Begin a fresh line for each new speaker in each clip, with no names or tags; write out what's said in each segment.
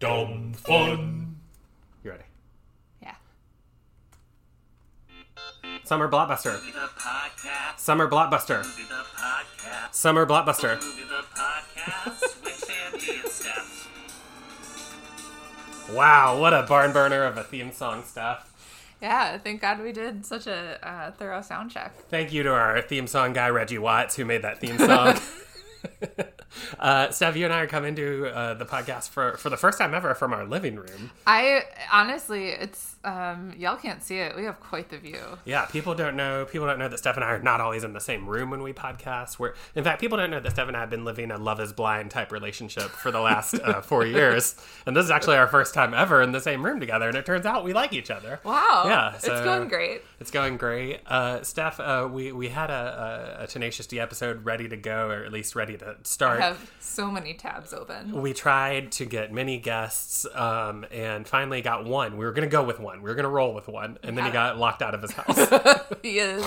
Dumb fun.
You ready?
Yeah.
Summer blockbuster. Summer blockbuster. Summer blockbuster.
The podcast with Andy and Steph.
Wow, what a barn burner of a theme song stuff.
Yeah, thank God we did such a uh, thorough sound check.
Thank you to our theme song guy Reggie Watts who made that theme song. uh, Steph, you and I are coming to uh, the podcast for for the first time ever from our living room.
I honestly, it's um, y'all can't see it. We have quite the view.
Yeah, people don't know. People don't know that Steph and I are not always in the same room when we podcast. We're, in fact, people don't know that Steph and I have been living a love is blind type relationship for the last uh, four years, and this is actually our first time ever in the same room together. And it turns out we like each other.
Wow.
Yeah,
it's going great.
It's going great. Uh, Steph, uh, we we had a, a, a Tenacious D episode ready to go, or at least ready to start.
Have so many tabs open.
we tried to get many guests um, and finally got one. We were going to go with one. We were going to roll with one. And then he got locked out of his house.
He is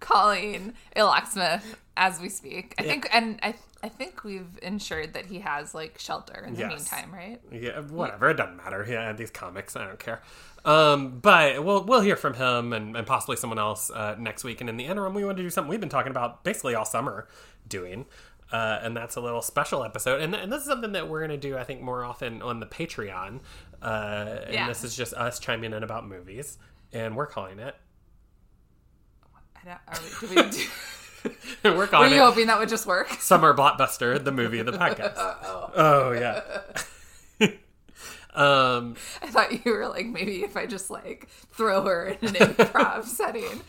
calling a locksmith as we speak. I think, and I, I think we've ensured that he has like shelter in the
Yes.
meantime, right?
yeah, whatever. It doesn't matter. Yeah, these comics, I don't care. Um, but we'll, we'll hear from him and, and possibly someone else uh, next week. And in the interim, we want to do something we've been talking about basically all summer doing. Uh, and that's a little special episode. And, and this is something that we're going to do, I think, more often on the Patreon. Uh, and
Yeah.
this is just us chiming in about movies. And we're calling it.
I don't, are we, do we do,
we're
were you
it
hoping that would just work?
Summer Blockbuster, the movie of the podcast. oh yeah. Um,
I thought you were like maybe if I just like throw her in an improv setting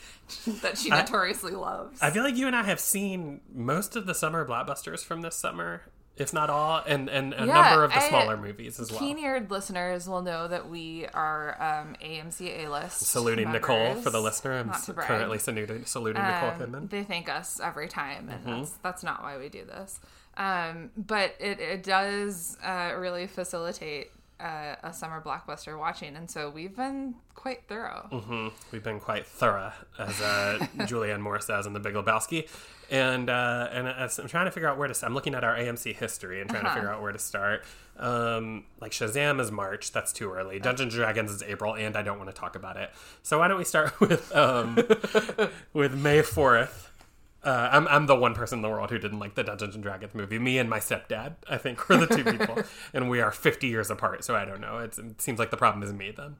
that she notoriously loves.
I feel like you and I have seen most of the summer blockbusters from this summer, if not all, and and a
Yeah,
number of the
I-
smaller movies as well.
Keen-eared listeners will know that we are um, AMC A-list.
Saluting Nicole for the listener. I'm
Not to brag.
currently saluting, saluting Nicole
Um,
Kidman.
They thank us every time, and
Mm-hmm.
that's that's not why we do this. Um, but it it does uh, really facilitate uh, a summer blockbuster watching, and so we've been quite thorough.
hmm We've been quite thorough, as uh, Julianne Moore says in The Big Lebowski. And uh, and as I'm trying to figure out where to. I'm looking at our AMC history and trying
Uh-huh.
to figure out where to start. Um, like Shazam is March. That's too early. Dungeons and Dragons is April, and I don't want to talk about it. So why don't we start with um, with May fourth? Uh, I'm I'm the one person in the world who didn't like the Dungeons and Dragons movie. Me and my stepdad, I think, were the two people, and we are 50 years apart. So I don't know. It's, it seems like the problem is me then.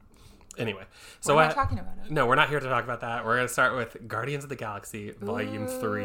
Anyway, so
We're
I,
not talking about it.
no, we're not here to talk about that. We're going to start with Guardians of the Galaxy Volume 3,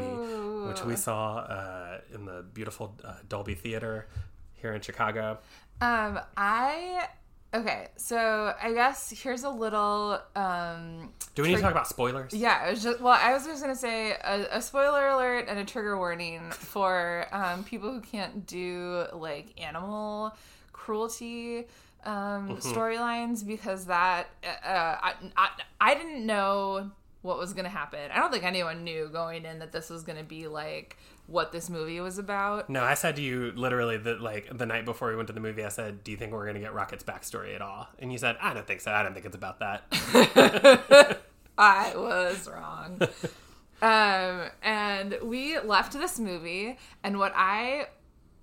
which we saw uh, in the beautiful uh, Dolby Theater here in Chicago.
Um, I okay. So I guess here's a little um.
Do we need to talk about spoilers?
Yeah, it was just well, I was just gonna say a, a spoiler alert and a trigger warning for um, people who can't do like animal cruelty um, storylines because that uh, I, I I didn't know what was gonna happen. I don't think anyone knew going in that this was gonna be like what this movie was about.
No, I said to you literally that like the night before we went to the movie, I said, "Do you think we're going to get Rocket's backstory at all?" And you said, "I don't think so. I don't think it's about that."
I was wrong. um, and we left this movie, and what I,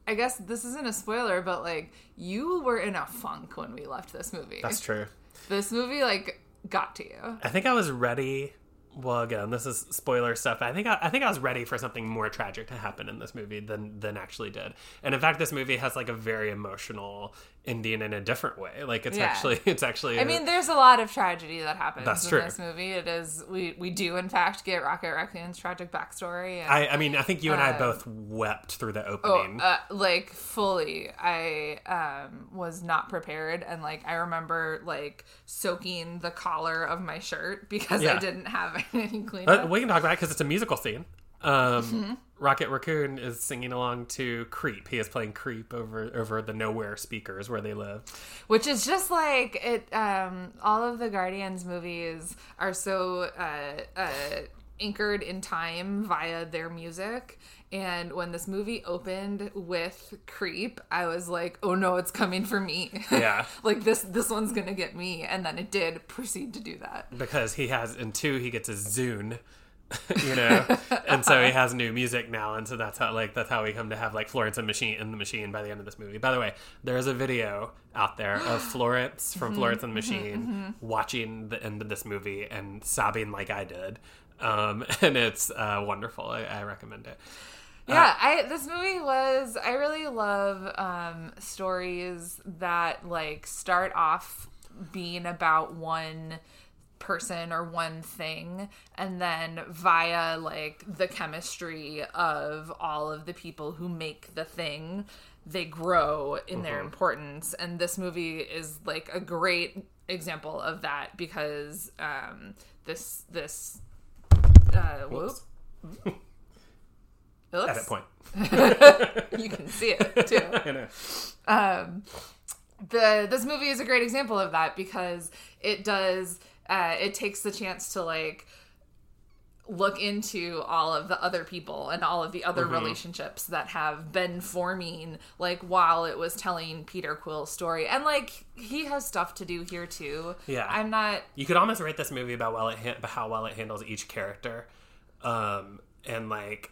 I guess this isn't a spoiler, but like you were in a funk when we left this movie.
That's true.
This movie like got to you.
I think I was ready. Well, again, this is spoiler stuff. I think I, I think I was ready for something more tragic to happen in this movie than than actually did. And in fact, this movie has like a very emotional ending in a different way. Like it's
Yeah.
actually it's actually.
I mean, there's a lot of tragedy that happens
That's
in
true.
this movie. It is we we do in fact get Rocket Raccoon's tragic backstory. And,
I, I mean, I think you and I
Uh,
both wept through the
Oh,
opening.
uh, like fully. I um was not prepared, and like I remember like soaking the collar of my shirt because
Yeah.
I didn't have any
But
cleanup.
we can talk about it because it's a musical scene. Um,
Mm-hmm.
Rocket Raccoon is singing along to "Creep." He is playing "Creep" over over the nowhere speakers where they live.
Which is just like it. Um, all of the Guardians movies are so uh, uh, anchored in time via their music. And when this movie opened with "Creep," I was like, "Oh no, it's coming for me!"
Yeah.
like this, this one's gonna get me. And then it did proceed to do that.
because he has in two he gets a Zune you know, and so he has new music now, and so that's how like that's how we come to have like Florence and Machine in the Machine by the end of this movie. By the way, there is a video out there of Florence from Florence and the Machine watching the end of this movie and sobbing like I did, um, and it's uh, wonderful. I, I recommend it.
Yeah, I this movie was I really love um stories that like start off being about one person or one thing and then via like the chemistry of all of the people who make the thing they grow in their importance and this movie is like a great example of that because um this this uh whoops. Looks,
Edit point.
you can see it too.
I know.
Um, the this movie is a great example of that because it does uh, it takes the chance to like look into all of the other people and all of the other
Mm-hmm.
relationships that have been forming like while it was telling Peter Quill's story and like he has stuff to do here too.
Yeah.
I'm not
You could almost rate this movie about well it ha- how well it handles each character, um, and like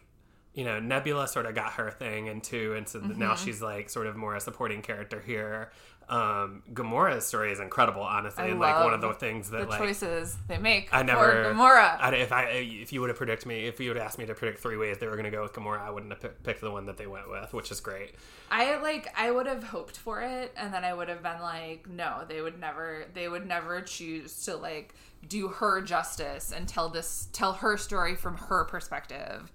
you know Nebula sort of got her thing and two, and so now
Mm-hmm.
she's like sort of more a supporting character here. Um, Gamora's story is incredible, honestly,
I
and like one of the things that
the
like
choices they make
I never
for Gamora.
I, if I if you would have predicted me if you would have asked me to predict three ways they were going to go with Gamora, I wouldn't have pick, picked the one that they went with, which is great.
I like I would have hoped for it and then I would have been like no they would never they would never choose to like do her justice and tell this tell her story from her perspective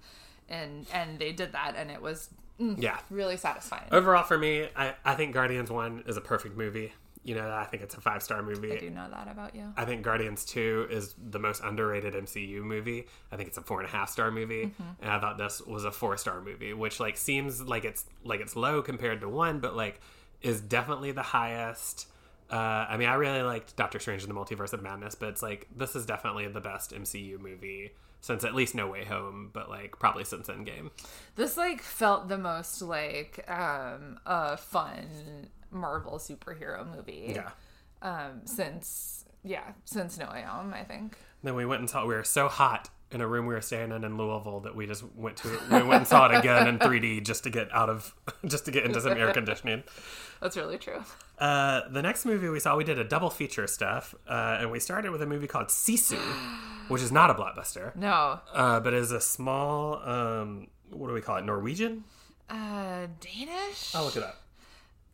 and and they did that and it was mm,
Yeah.
really satisfying.
Overall, for me, I, I think Guardians One is a perfect movie. You know, I think it's a five star movie.
I do know that about you.
I think Guardians 2 is the most underrated MCU movie. I think it's a four and a half star movie.
Mm-hmm.
And I thought this was a four star movie, which like seems like it's like it's low compared to one, but like is definitely the highest. Uh, I mean, I really liked Doctor Strange in the Multiverse of Madness, but it's like this is definitely the best MCU movie since at least No Way Home, but like probably since Endgame.
This like felt the most like um a fun Marvel superhero movie.
Yeah.
Um since yeah, since No Way Home, I think.
Then we went and saw. We were so hot in a room we were staying in in Louisville that we just went to. We went and saw it again in 3D just to get out of, just to get into some air conditioning.
That's really true.
Uh, the next movie we saw, we did a double feature stuff, uh, and we started with a movie called Sisu, which is not a blockbuster,
No.
uh, but is a small. Um, what do we call it? Norwegian?
Uh Danish?
I'll look it up.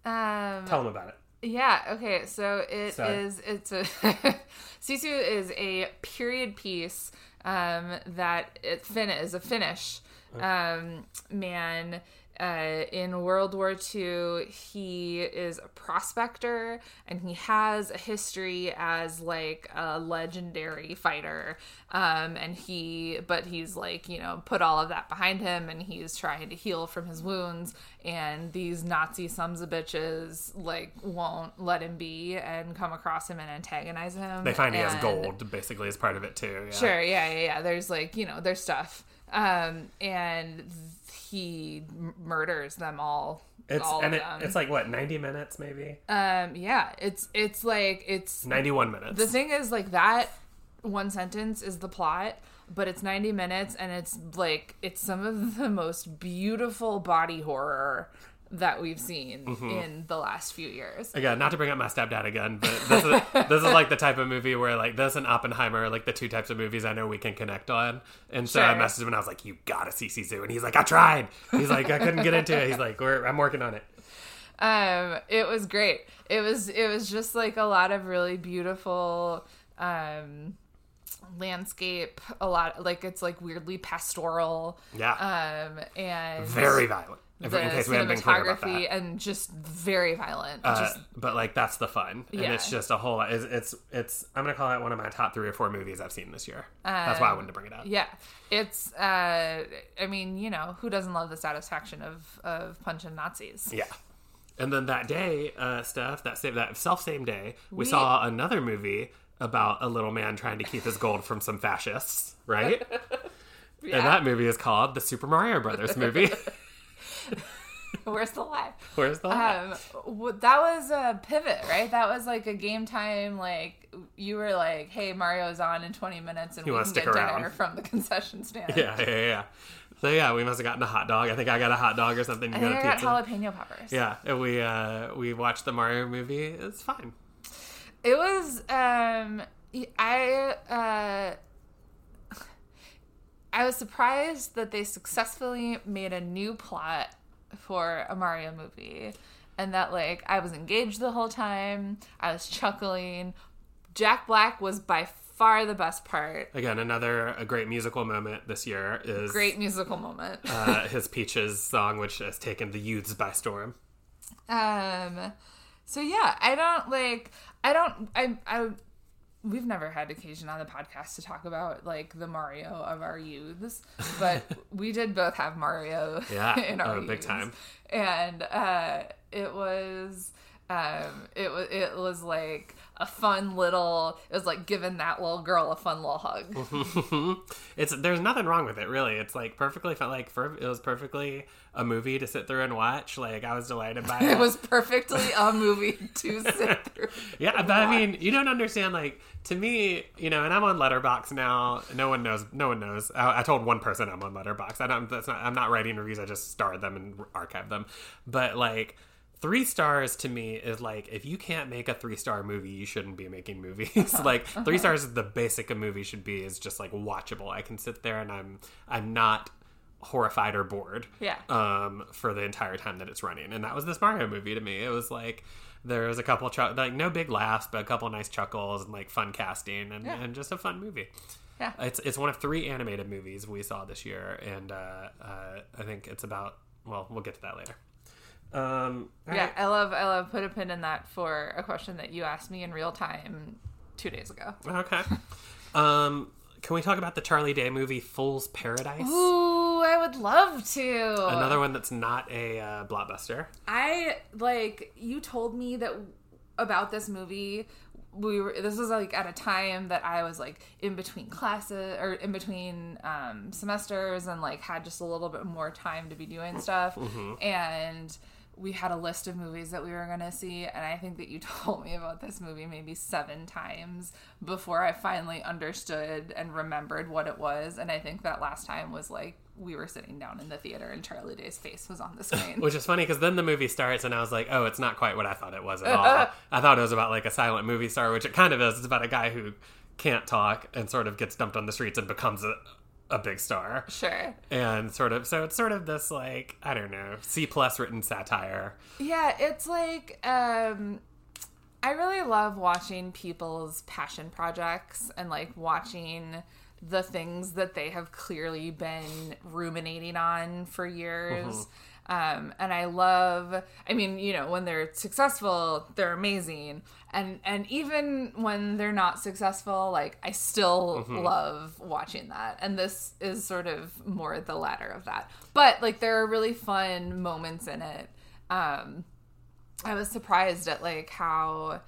Um
Tell them about it.
Yeah. Okay. So it is.
Sorry.
It's a Sisu is a period piece um, that it fin is a Finnish um, man. Uh, in World War II, he is a prospector and he has a history as like a legendary fighter. Um, and he, but he's like, you know, put all of that behind him and he's trying to heal from his wounds. And these Nazi sons of bitches like won't let him be and come across him and antagonize him.
They find he has gold, basically, as part of it too. Yeah.
Sure, yeah, yeah, yeah. There's like, you know, there's stuff. Um, and he murders them all.
It's
all
and it, it's like what ninety minutes, maybe
um, yeah, it's it's like it's
ninety-one minutes.
the thing is like that one sentence is the plot, but it's 90 minutes and it's like it's some of the most beautiful body horror that we've seen
Mm-hmm.
in the last few years.
Again, not to bring up my stepdad again, but this is this is like the type of movie where like this and Oppenheimer are like the two types of movies I know we can connect on. And so I messaged him and I was like, "You gotta see Sisu," and he's like, "I tried." He's like, "I couldn't get into it." He's like, We're, "I'm working on it."
um it was great it was it was just like a lot of really beautiful um landscape a lot like it's like weirdly pastoral
Yeah,
um and
very violent. If,
the
in case we haven't been clear about
cinematography
that.
and just very violent
Uh,
just
but like that's the fun, and
Yeah.
it's just a whole. It's, it's it's. I'm gonna call that one of my top three or four movies I've seen this year. that's why I wanted to bring it up.
yeah it's uh i mean you know who doesn't love the satisfaction of of punching nazis
Yeah. And then that day, uh, stuff that same that self same day, we,
We-
saw another movie about a little man trying to keep his gold from some fascists, right?
Yeah.
And that movie is called the Super Mario Brothers movie.
Where's the lie?
Where's the lie?
Um, w- that was a pivot, right? That was like a game time. Like you were like, "Hey, Mario's on in 20 minutes, and
You
we can get dinner from the concession stand."
yeah, yeah, yeah. So yeah, we must have gotten a hot dog. I think I got a hot dog or something. You
I think
got
I
a
got jalapeno peppers.
Yeah, and we uh we watched the Mario movie. It's fine.
It was um I uh I was surprised that they successfully made a new plot for a Mario movie and that like I was engaged the whole time. I was chuckling. Jack Black was by far the best part.
Again, another a great musical moment this year is
Great musical moment.
uh, his Peaches song, which has taken the youths by storm.
Um so yeah, I don't like I don't I I we've never had occasion on the podcast to talk about like the Mario of our youths, but we did both have Mario
Yeah,
in our
oh, big time.
And uh it was um it was it was like a fun little it was like giving that little girl a fun little hug.
It's there's nothing wrong with it really. It's like perfectly fun. Like for, it was perfectly a movie to sit through and watch. Like I was delighted by it.
it was perfectly a movie to sit through.
Yeah, but I mean, you don't understand. Like to me, you know, and I'm on Letterboxd now. No one knows. No one knows. I, I told one person I'm on Letterboxd. I don't. That's not. I'm not writing reviews. I just starred them and archive them. But like. Three stars to me is like if you can't make a three star movie, you shouldn't be making movies. like three stars is the basic a movie should be is just like watchable. I can sit there and I'm I'm not horrified or bored
Yeah.
um, for the entire time that it's running. And that was this Mario movie to me. It was like there was a couple chuck like no big laughs, but a couple nice chuckles and like fun casting and,
Yeah.
and just a fun movie.
Yeah.
It's it's one of three animated movies we saw this year, and uh, uh, I think it's about. Well, we'll get to that later. Um,
Yeah,
right.
I love I love put a pin in that for a question that you asked me in real time two days ago.
Okay. um, can we talk about the Charlie Day movie Fool's Paradise?
Ooh, I would love to.
Another one that's not a uh, blockbuster.
I like you told me that about this movie. We were this was like at a time that I was like in between classes or in between um, semesters and like had just a little bit more time to be doing stuff and we had a list of movies that we were going to see and i think that you told me about this movie maybe seven times before i finally understood and remembered what it was and i think that last time was like we were sitting down in the theater and charlie day's face was on the screen
Which is funny because then the movie starts and I was like, oh, it's not quite what I thought it was at all. I thought it was about like a silent movie star, which it kind of is. It's about a guy who can't talk and sort of gets dumped on the streets and becomes a, a big star.
sure
And sort of, so it's sort of this like, I don't know, C plus written satire.
Yeah, it's like um I really love watching people's passion projects and like watching the things that they have clearly been ruminating on for years. Um, and I love, I mean, you know, when they're successful, they're amazing. And, and even when they're not successful, like I still love watching that. And this is sort of more the latter of that. But like there are really fun moments in it. Um, I was surprised at like how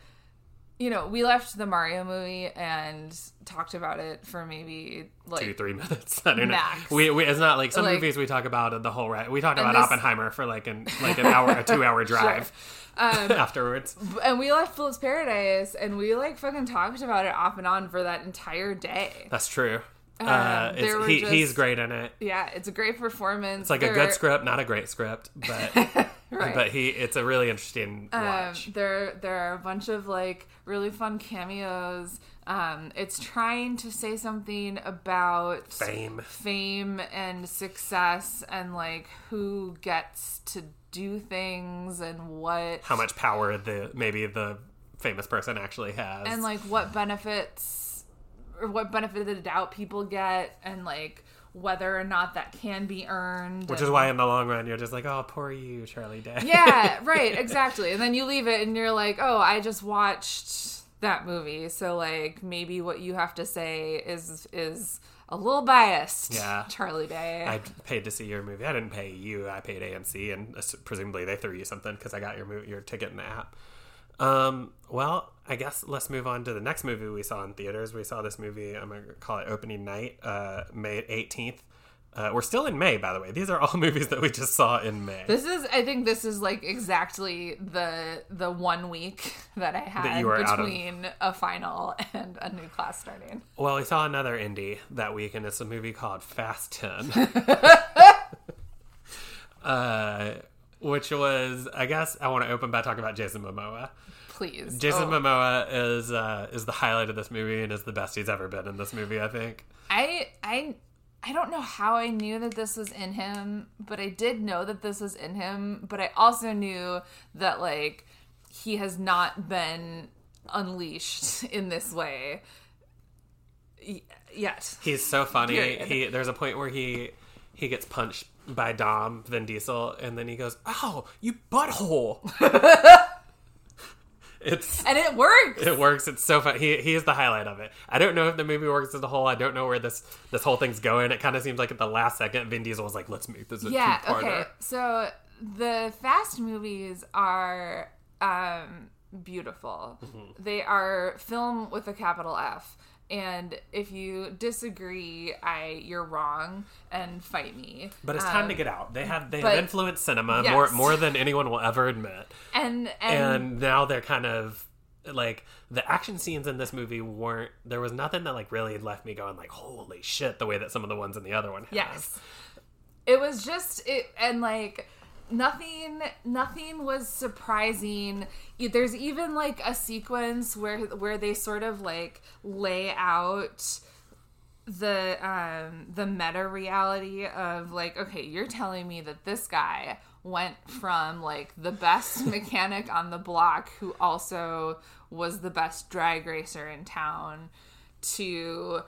you know, we left the Mario movie and talked about it for maybe like
Two, three minutes. I don't
Max.
know. We, we, it's not like some
Like-
movies we talk about the whole right. We talked about
this-
Oppenheimer for like an like an hour, a two hour drive
Um,
afterwards.
and we left Fool's Paradise and we like fucking talked about it off and on for that entire day.
That's true. Uh,
Um,
it's, he,
just-
he's great in it.
Yeah, it's a great performance.
It's like a good script, not a great script, but
Right.
but he it's a really interesting
Um,
watch.
there, there are a bunch of like really fun cameos. Um, it's trying to say something about
Fame.
fame and success, and like who gets to do things and what,
How much power the maybe the famous person actually has.
and like what benefits or what benefit of the doubt people get, and like whether or not that can be earned.
which
and-
is why in the long run you're just like, oh, poor you, Charlie Day.
yeah, right, exactly. And then you leave it and you're like, oh, I just watched that movie, so like maybe what you have to say is is a little biased.
Yeah.
Charlie Day.
I paid to see your movie. I didn't pay you. I paid AMC, and ass- presumably they threw you something because I got your movie, your ticket in the app. Um, well, I guess let's move on to the next movie we saw in theaters. We saw this movie. I'm gonna call it opening night, uh, May 18th. Uh, we're still in May, by the way. These are all movies that we just saw in May.
This is, I think, this is like exactly the the one week that I had
were out of-
between a final and a new class starting.
Well, we saw another indie that week, and it's a movie called Fast 10. uh, which was, I guess, I want to open by talking about Jason Momoa.
Please,
Jason
Oh,
Momoa is uh, is the highlight of this movie and is the best he's ever been in this movie. I think.
I I I don't know how I knew that this was in him, but I did know that this was in him. But I also knew that like he has not been unleashed in this way yet.
He's so funny.
Period.
He there's a point where he he gets punched by Dom Vin Diesel, and then he goes, "Oh, you butthole!" it's
And it works.
it works. It's so fun. He he is the highlight of it. I don't know if the movie works as a whole. I don't know where this this whole thing's going. It kind of seems like at the last second, Vin Diesel was like, "Let's make this a
yeah
two-parter."
okay so the fast movies are um beautiful
Mm-hmm.
they are film with a capital f and if you disagree i you're wrong and fight me
But it's time
Um,
to get out. They have they
but-
have influenced cinema
Yes.
more more than anyone will ever admit.
and and,
and now they're kind of like the action scenes in this movie weren't there was nothing that like really left me going like holy shit the way that some of the ones in the other one have.
yes it was just it and like nothing nothing was surprising. There's even like a sequence where where they sort of like lay out the um the meta reality of like okay you're telling me that this guy went from like the best mechanic on the block who also was the best drag racer in town to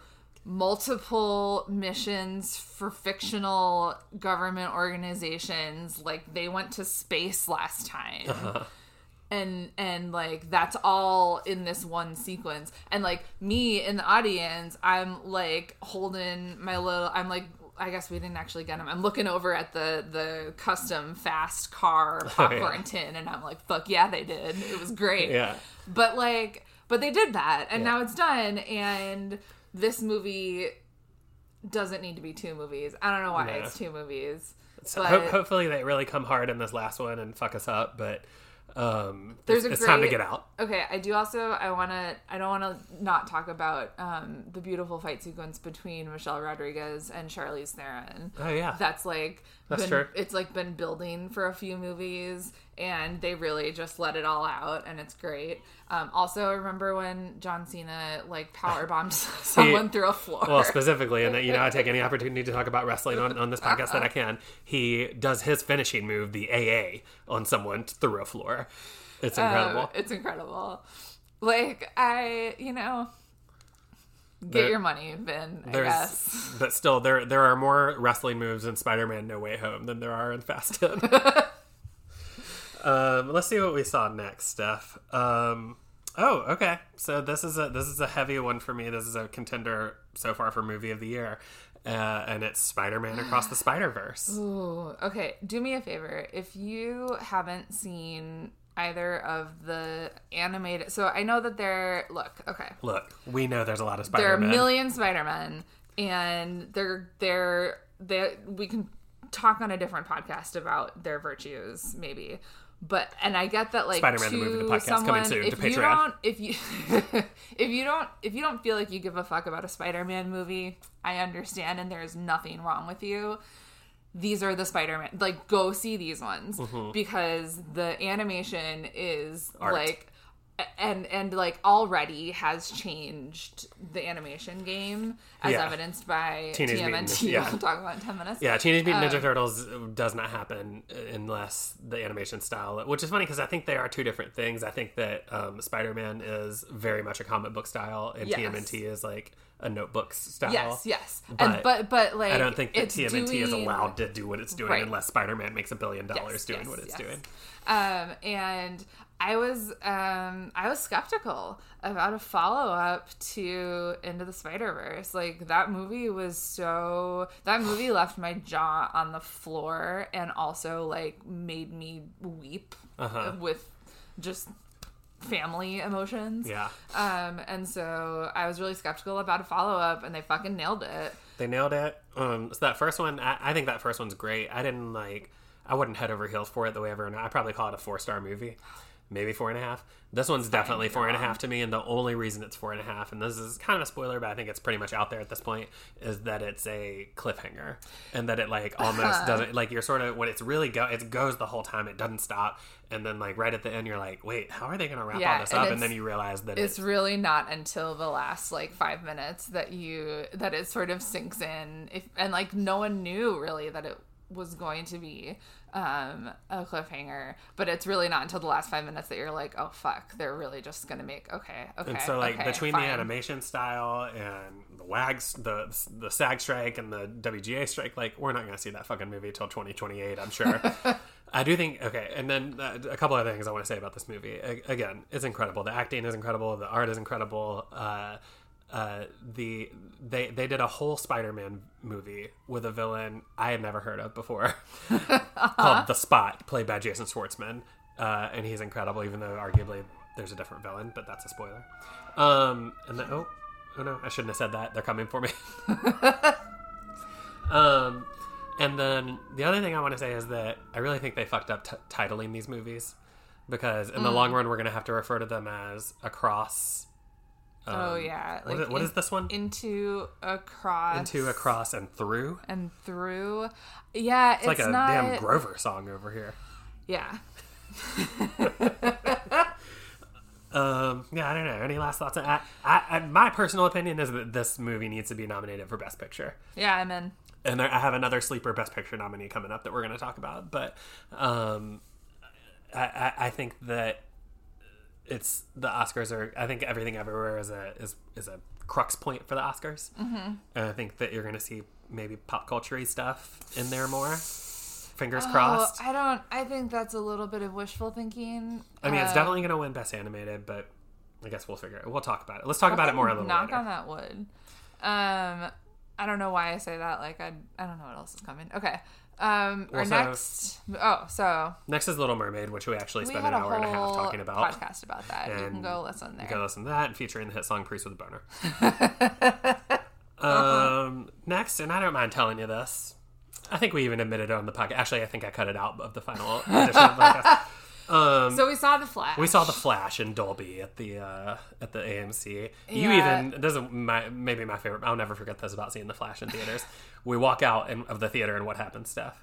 multiple missions for fictional government organizations like they went to space last time. Uh-huh. And and like that's all in this one sequence. And like me in the audience i'm like holding my little i'm like i guess we didn't actually get him i'm looking over at the the custom fast car oh, popcorn tin and i'm like fuck yeah they did. It was great.
Yeah.
But like but they did that and
Yeah.
now it's done and this movie doesn't need to be two movies i don't know why
No.
it's two movies
so
but
ho- hopefully they really come hard in this last one and fuck us up but um
There's
it's,
a
it's time to get out
Okay, I do also. I want to. I don't want to not talk about um, the beautiful fight sequence between Michelle Rodriguez and Charlize Theron.
oh yeah
That's like
That's
been,
true.
It's like been building for a few movies, and they really just let it all out, and it's great. Um, also, remember when John Cena like power bombed someone through a floor?
well specifically and that you know i take any opportunity to talk about wrestling on, on this podcast that i can he does his finishing move the aa on someone through a floor it's incredible
Um, it's incredible. Like I, you know, get
There-
your money, Vin. I guess.
but still, there there are more wrestling moves in Spider-Man: No Way Home than there are in Fast Ten. um, let's see what we saw next, Steph. Um, oh, okay. So this is a this is a heavy one for me. This is a contender so far for movie of the year, uh, and it's Spider-Man Across the Spider-Verse.
Ooh, okay. Do me a favor. If you haven't seen either of the animated, so I know that there. Look, okay,
Look, we know there's a lot of
there are a
Spider-Man.
million Spider-Men, and they're they're they. We can talk on a different podcast about their virtues, maybe. But and I get that like
Spider-Man the movie, the podcast, coming
someone,
soon to
if you
Patreon.
don't if you if you don't if you don't feel like you give a fuck about a Spider-Man movie, I understand, and there's nothing wrong with you these are the Spider-Man. Like, go see these ones because the animation is
Mm-hmm. Art.
like, and and like already has changed the animation game as
Yeah.
evidenced by
Teenage
TMNT.
Yeah.
We'll talk about in ten minutes.
Yeah, Teenage Mutant
Uh,
Ninja Turtles does not happen unless the animation style, which is funny because I think they are two different things. I think that um, Spider Man is very much a comic book style, and
Yes.
TMNT is like a notebook style.
Yes, yes,
But
and but but like
I don't think that TMNT is allowed to do what it's doing
Right.
unless Spider Man makes a billion dollars
Yes,
doing
yes,
what it's doing.
Um, and I was um, I was skeptical about a follow up to Into the Spider Verse. Like that movie was so that movie left my jaw on the floor and also like made me weep
Uh-huh.
with just family emotions.
Yeah.
Um, and so I was really skeptical about a follow up, and they fucking nailed it.
They nailed it. Um, so that first one, I, I think that first one's great. I didn't like, I wouldn't head over heels for it the way everyone. I probably call it a four star movie, maybe four and a half. This one's definitely four and a um, half to me, and the only reason it's four and a half, and this is kind of a spoiler, but I think it's pretty much out there at this point, is that it's a cliffhanger, and that it like almost uh-huh. doesn't like you're sort of when it's really go it goes the whole time, it doesn't stop, and then like right at the end you're like, wait, how are they gonna wrap
Yeah,
all this
and
up? And then you realize that
It's
it's
really not until the last like five minutes that you that it sort of sinks in. If and like no one knew really that it was going to be um a cliffhanger but it's really not until the last five minutes that you're like oh fuck they're really just gonna make okay okay
And so, like
okay,
between
fine.
the animation style and the WAGs, the the SAG strike and the WGA strike, like we're not to see that fucking movie till 2028, I'm sure. I do think okay, and then uh, a couple other things I want to say about this movie. A- again, it's incredible. The acting is incredible. The art is incredible. Uh, uh, the they they did a whole Spider-Man movie with a villain I had never heard of before called The Spot, played by Jason Schwartzman, uh, and he's incredible. Even though arguably there's a different villain, but that's a spoiler. Um, and then oh, oh no, I shouldn't have said that. They're coming for me. um, and then the other thing I want to say is that I really think they fucked up t- titling these movies because in the long run we're going to have to refer to them as across.
Oh yeah Like
What, is, what
in-
is this one?
into across
Into across and through.
and through yeah it's,
It's like a
not
damn Grover song over here.
yeah
Um, yeah, I don't know. Any last thoughts? I, I, I, my personal opinion is that this movie needs to be nominated for Best Picture.
yeah i'm in
and there, I have another sleeper best picture nominee coming up that we're going to talk about. But um, I, I, I think that it's the Oscars are. I think everything everywhere is a is is a crux point for the Oscars, mm-hmm. and I think that you're going to see maybe pop culture stuff in there more. Fingers crossed.
Oh, I don't. I think that's a little bit of wishful thinking.
I mean, it's
Uh,
definitely going to win Best Animated, but I guess we'll figure it. We'll talk about it. Let's talk about it more a little
Knock
later.
on that wood. Um, I don't know why I say that. Like I, I don't know what else is coming. Okay. Um, our
so-
next. Oh, so
Next is Little Mermaid, which we actually
we
spent an hour and a half talking about.
podcast about that. And you can go listen there.
Go listen to that, and featuring the hit song "Priest with a Boner."
Uh-huh.
um, next, and I don't mind telling you this. I think we even admitted it on the podcast. Actually, I think I cut it out of the final edition of the podcast. Um,
so we saw the Flash.
we saw the Flash in Dolby at the uh, at the AMC. You
Yeah.
even this is my maybe my favorite. I'll never forget this about seeing the Flash in theaters. we walk out in, of the theater, and what happens, Steph?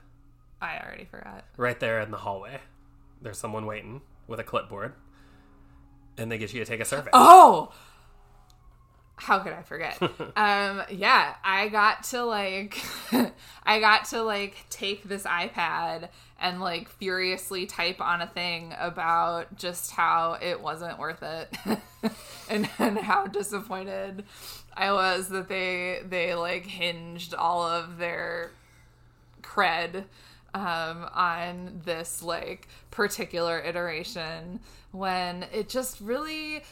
I already forgot.
Right there in the hallway, there's someone waiting with a clipboard, and they get you to take a survey.
Oh. How could I forget? um, yeah, I got to like, I got to like take this iPad and like furiously type on a thing about just how it wasn't worth it, and and how disappointed I was that they they like hinged all of their cred um, on this like particular iteration when it just really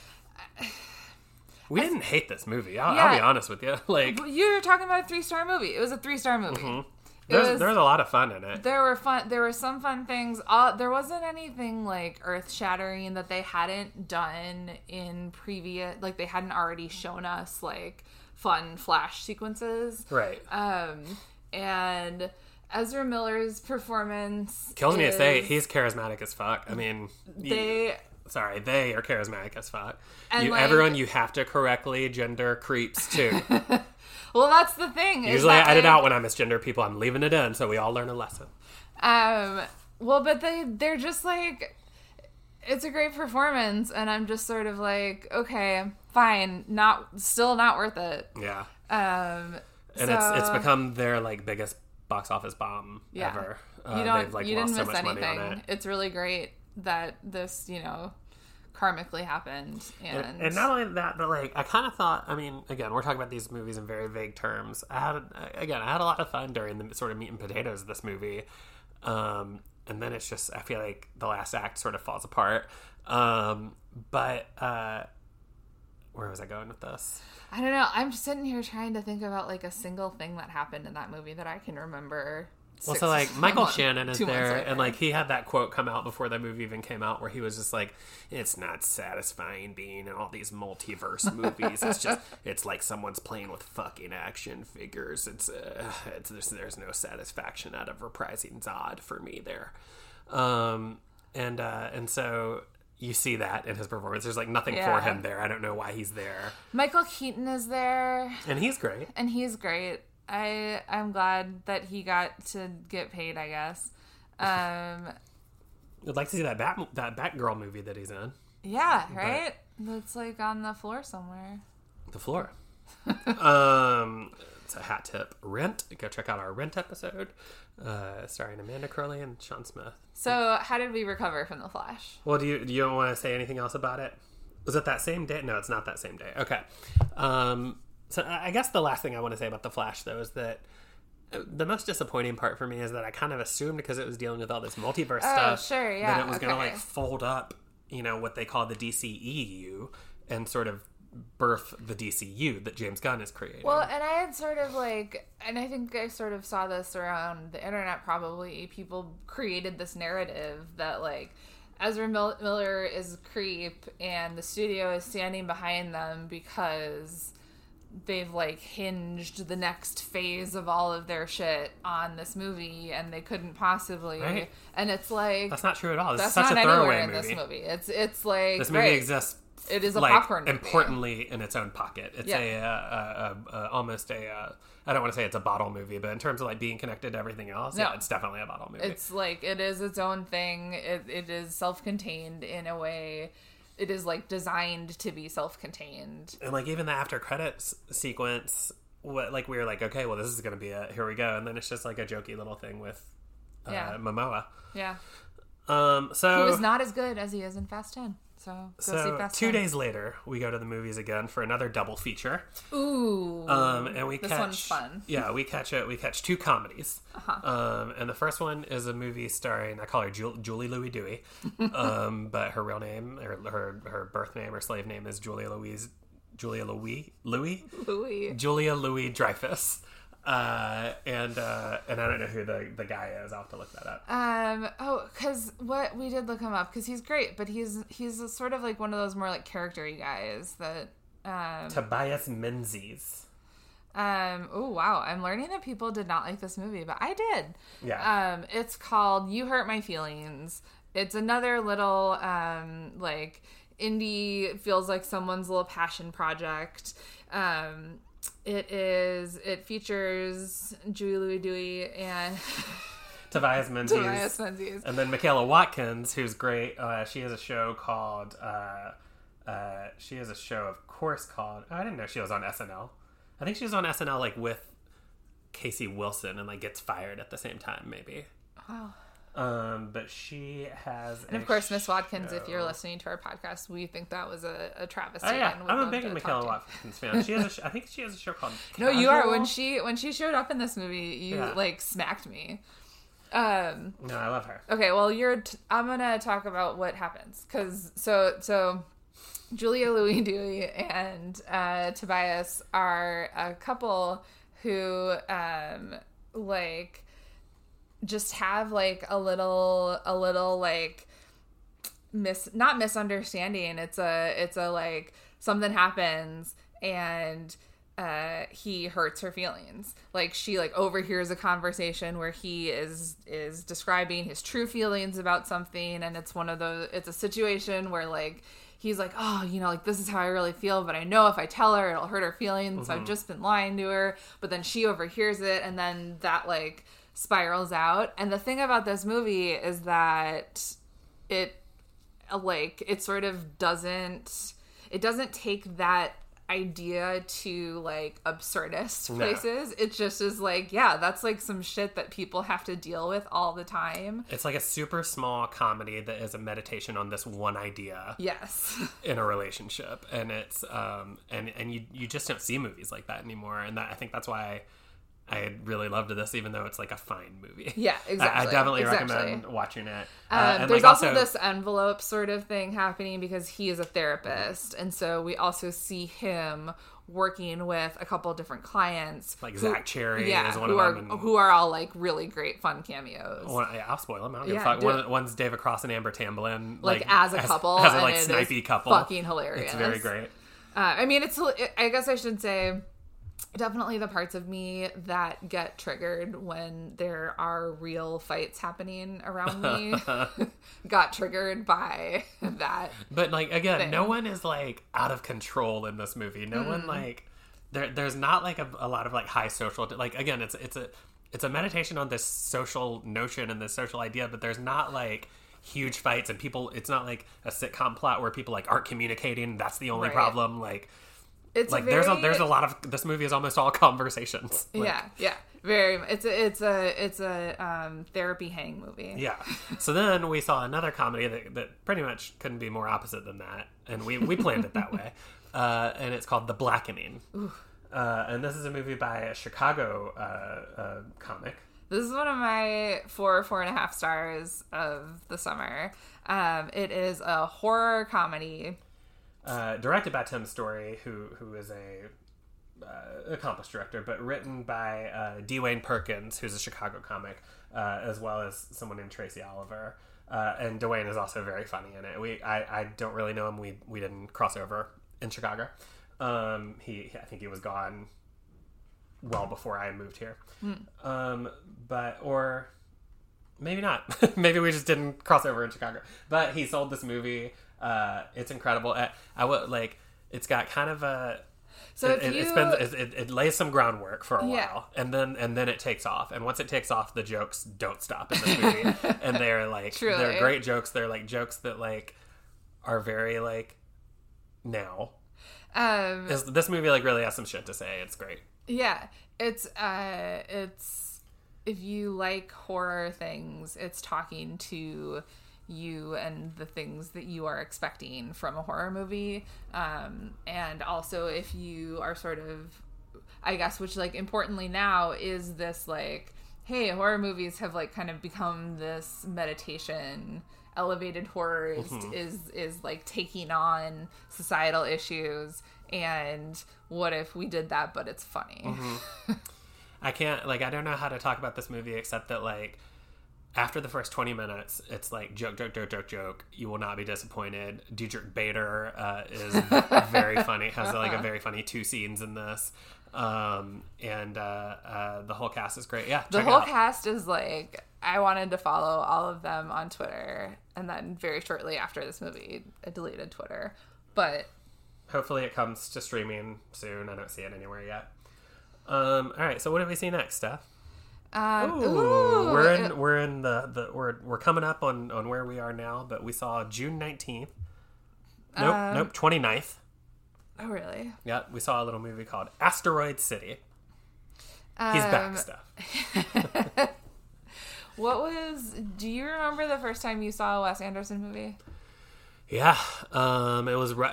We didn't hate this movie. I'll, I'll be honest with you. Like,
you're talking about a three star movie. It was a three star movie. It
there's
was-
there's a lot of fun in it.
there were fun. There were some fun things. Uh, there wasn't anything like earth shattering that they hadn't done in previous. Like they hadn't already shown us like fun flash sequences.
Right.
Um, and Ezra Miller's performance
Kills me to say he's charismatic as fuck. I mean, you-
they
sorry, they are charismatic as fuck.
And,
you,
like-
everyone, you have to correctly gender creeps too.
well that's the thing
Usually, I edit out when I misgender people. I'm leaving it in, so we all learn a lesson.
Um, well, but they they're just like it's a great performance, and I'm just sort of like, okay, fine, not still not worth it.
Yeah,
Um,
and
so,
it's it's become their like biggest box office bomb
Yeah.
ever. Uh,
you don't
like
you didn't
so
miss
much
anything.
it.
It's really great that this you know karmically happened, and,
And, and not only that, but like I kind of thought. I mean, again, we're talking about these movies in very vague terms. I had again, I had a lot of fun during the sort of meat and potatoes of this movie, um, and then it's just I feel like the last act sort of falls apart. Um, but uh, where was I going with this?
I don't know. I'm just sitting here trying to think about like a single thing that happened in that movie that I can remember
Well, so like Michael Shannon is there, and like he had that quote come out before the movie even came out, where he was just like, "It's not satisfying being in all these multiverse movies. It's just, it's like someone's playing with fucking action figures. It's, uh, it's there's, there's no satisfaction out of reprising Zod for me there." Um, and uh, and so you see that in his performance. There's like nothing
Yeah.
for him there. I don't know why he's there,
Michael Keaton is there,
and he's great.
and he's great. I I'm glad that he got to get paid. I guess. Um,
I'd like to see that Bat that Batgirl movie that he's in.
yeah, right. That's like on the floor somewhere.
the floor. um, it's a hat tip. Rent. Go check out our Rent episode, uh, starring Amanda Curley and Sean Smith.
So, how did we recover from the Flash?
Well, do you do you want to say anything else about it? Was it that same day? No, it's not that same day. Okay. Um, so I guess the last thing I want to say about the Flash though is that. The most disappointing part for me is that I kind of assumed because it was dealing with all this multiverse
Oh,
stuff
sure, yeah,
that it was going to like fold up, you know, what they call the DCEU and sort of birth the DCU that James Gunn is creating.
Well, and I had sort of like, and I think I sort of saw this around the internet probably. People created this narrative that, like, Ezra Mil- Miller is a creep and the studio is standing behind them because they've like hinged the next phase of all of their shit on this movie and they couldn't possibly
Right.
and it's like
That's not true at all. This
that's not
a
anywhere in
movie.
this movie it's it's like
This movie
right.
exists.
It is a
like,
popcorn movie.
importantly in its own pocket. It's
Yeah.
a, uh, uh, uh, almost a. Uh, don't want to say it's a bottle movie, but in terms of like being connected to everything else,
No.
yeah, it's definitely a bottle movie.
It's like it is its own thing. It, it is self-contained in a way. It is like designed to be self-contained.
and like even the after credits sequence, what like we were like, okay, well this is gonna be it. here we go, and then it's just like a jokey little thing with uh,
Yeah.
Momoa.
Yeah,
Um, so
he was not as good as he is in Fast Ten. So
so two
10.
days later, we go to the movies again for another double feature.
Ooh,
Um, and we
this
catch
one's fun.
Yeah, we catch it. We catch two comedies.
Uh-huh.
Um, and the first one is a movie starring I call her Ju- Julie Louis Dewey, um, but her real name, her, her her birth name or slave name is Julia Louise Julia Louis Louis
Louis.
Julia Louis Dreyfus. Uh, and uh, and I don't know who the, the guy is. I'll have to look that up.
Um. Oh, because what we did look him up because he's great, but he's he's a sort of like one of those more like charactery guys that. Um.
Tobias Menzies.
Um. Oh wow! I'm learning that people did not like this movie, but I did.
Yeah.
Um, it's called "You Hurt My Feelings." It's another little um like indie feels like someone's little passion project. Um, it is. It features Julie Louis Dewey and
Tobias Menzies.
Tobias Menzies.
And then Michaela Watkins, who's great. Uh, she has a show called. Uh, uh, she has a show, of course, called. I didn't know she was on SNL. I think she was on SNL like with Casey Wilson and like gets fired at the same time, maybe.
Wow.
Um, but she has.
And of course, Miss Watkins, if you're listening to our podcast, we think that was a, a travesty.
Oh yeah, I'm a big Michaela. Watkins fan. She has. A sh- I think she has a show called.
No, you are. When she when she showed up in this movie, you
Yeah.
like smacked me. Um.
No, I love her.
Okay, well, you're. T- I'm gonna talk about what happens because so so. Julia Louis Dewey and uh, Tobias are a couple who um like just have like a little a little like mis not misunderstanding. It's a it's a like something happens and uh he hurts her feelings. Like she like overhears a conversation where he is is describing his true feelings about something. And it's one of those it's a situation where like he's like oh you know like this is how i really feel but i know if i tell her it'll hurt her feelings. So i've just been lying to her. But then she overhears it and then that like spirals out. And the thing about this movie is that it like it sort of doesn't it doesn't take that idea to like absurdist
No.
places. It just is like yeah that's like some shit that people have to deal with all the time.
It's like a super small comedy that is a meditation on this one idea
yes.
in a relationship, and it's um and and you you just don't see movies like that anymore, and that I think that's why I really loved this, even though it's like a fine movie.
Yeah,
I-
exactly.
I, definitely
exactly.
recommend watching it. Uh,
Um, there's
like,
also, this envelope sort of thing happening because he is a therapist, and so we also see him working with a couple of different clients,
like
who-
Zach Cherry
yeah,
is one
who
of
are
them. and-
who are all like really great fun cameos.
One, yeah, I'll spoil them. I don't give a
Yeah,
fuck. One, one's David Cross and Amber Tamblyn,
like, as a couple,
as, a like snipey couple.
fucking hilarious.
It's very great.
Uh, I mean, it's. I guess I should say, definitely the parts of me that get triggered when there are real fights happening around me got triggered by that.
But like again,
thing.
no one is like out of control in this movie. No one mm. like there. There's not like a, a lot of like high social. Like again, it's it's a it's a meditation on this social notion and this social idea. But there's not like huge fights and people. It's not like a sitcom plot where people like aren't communicating. That's the only
Right.
problem. Like
It's
like
a
there's a there's a lot of this movie is almost all conversations. Like,
yeah, yeah, very. It's a it's a it's a um, therapy hang movie.
Yeah. So then we saw another comedy that, that pretty much couldn't be more opposite than that, and we, we planned it that way. Uh, and it's called The Blackening. Uh, and this is a movie by a Chicago uh, uh, comic.
This is one of my four four and a half stars of the summer. Um, it is a horror comedy.
Uh, directed by Tim Story, who who is a uh, accomplished director, but written by uh, Dwayne Perkins, who's a Chicago comic, uh, as well as someone named Tracy Oliver. Uh, and Dwayne is also very funny in it. We I, I don't really know him. We we didn't cross over in Chicago. Um, he I think he was gone well before I moved here. Um, but or maybe not. maybe we just didn't cross over in Chicago. But he sold this movie. Uh, it's incredible. I, I would like. It's got kind of a.
So
it,
if
it,
you
it, spends, it, it, it lays some groundwork for a
Yeah.
while, and then and then it takes off. And once it takes off, the jokes don't stop in this movie, and they're like
Truly.
they're great jokes. They're like jokes that like are very like now.
um,
This, this movie like really has some shit to say. It's great.
Yeah, it's uh it's if you like horror things, it's talking to you and the things that you are expecting from a horror movie. Um and also if you are sort of I guess which like importantly now is this like hey, horror movies have like kind of become this meditation elevated horror is, is is like taking on societal issues. And what if we did that but it's funny?
I can't like I don't know how to talk about this movie except that like after the first 20 minutes it's like joke joke joke joke joke. You will not be disappointed. Diedrich Bader uh, is very funny has like a very funny two scenes in this. Um, and uh, uh, the whole cast is great. Yeah
the whole cast is like i wanted to follow all of them on twitter and then very shortly after this movie i deleted twitter. But
hopefully it comes to streaming soon. I don't see it anywhere yet. Um, all right so what did we see next Steph
um
Ooh,
ooh,
we're in we're in the, the we're we're coming up on on where we are now but we saw June 19th nope
Um,
nope 29th
oh really
Yeah, we saw a little movie called Asteroid City. He's
Um,
back stuff.
what was do you remember the first time you saw a wes anderson movie
Yeah, um, it was. ru-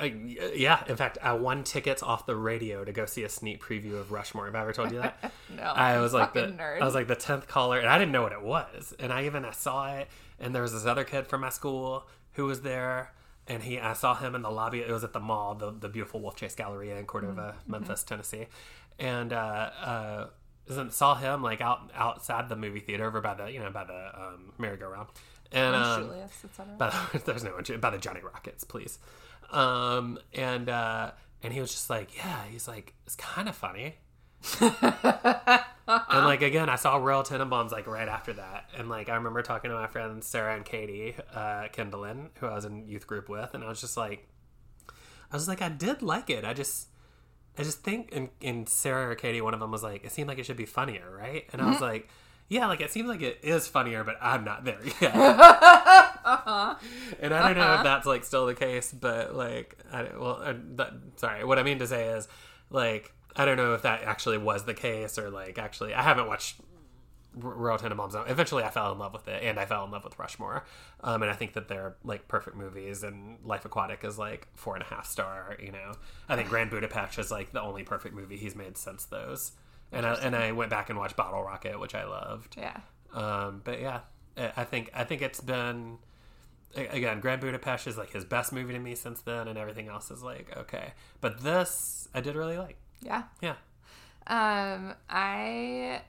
Yeah, in fact, I won tickets off the radio to go see a sneak preview of Rushmore. Have I ever told you that?
no
I was like the
nerd
I was like the tenth caller, and I didn't know what it was. And I even I saw it, and there was this other kid from my school who was there, and he I saw him in the lobby. It was at the mall, the the beautiful Wolfchase Galleria in Cordova,
Mm-hmm.
Memphis, Tennessee, and uh, uh, saw him like out outside the movie theater over by the you know by the um, merry-go-round, and um,
Julius, etc.
by there's no one by the Johnny Rockets, please. Um, and uh, and he was just like, yeah, he's like, it's kind of funny. and like again, I saw Royal Tenenbaums like right after that, and like I remember talking to my friends Sarah and Katie uh, Kindlin, who I was in youth group with, and I was just like, I was like, I did like it. I just, I just think, and, and Sarah or Katie, one of them was like, it seemed like it should be funnier, right? And I was like, yeah, like it seems like it is funnier, but I'm not there yet. And I don't know if that's like still the case, but like, I, well, uh, that, sorry, what I mean to say is, like, I don't know if that actually was the case or like actually, I haven't watched Royal Tenenbaums. Eventually, I fell in love with it, and I fell in love with Rushmore. Um, and I think that they're like perfect movies, and Life Aquatic is like four and a half star. You know, I think Grand Budapest is like the only perfect movie he's made since those. And I, and I went back and watched Bottle Rocket, which I loved.
Yeah.
Um, but yeah, I think I think it's been again Grand Budapest is like his best movie to me since then, and everything else is like okay. But this I did really like.
Yeah.
Yeah.
Um, I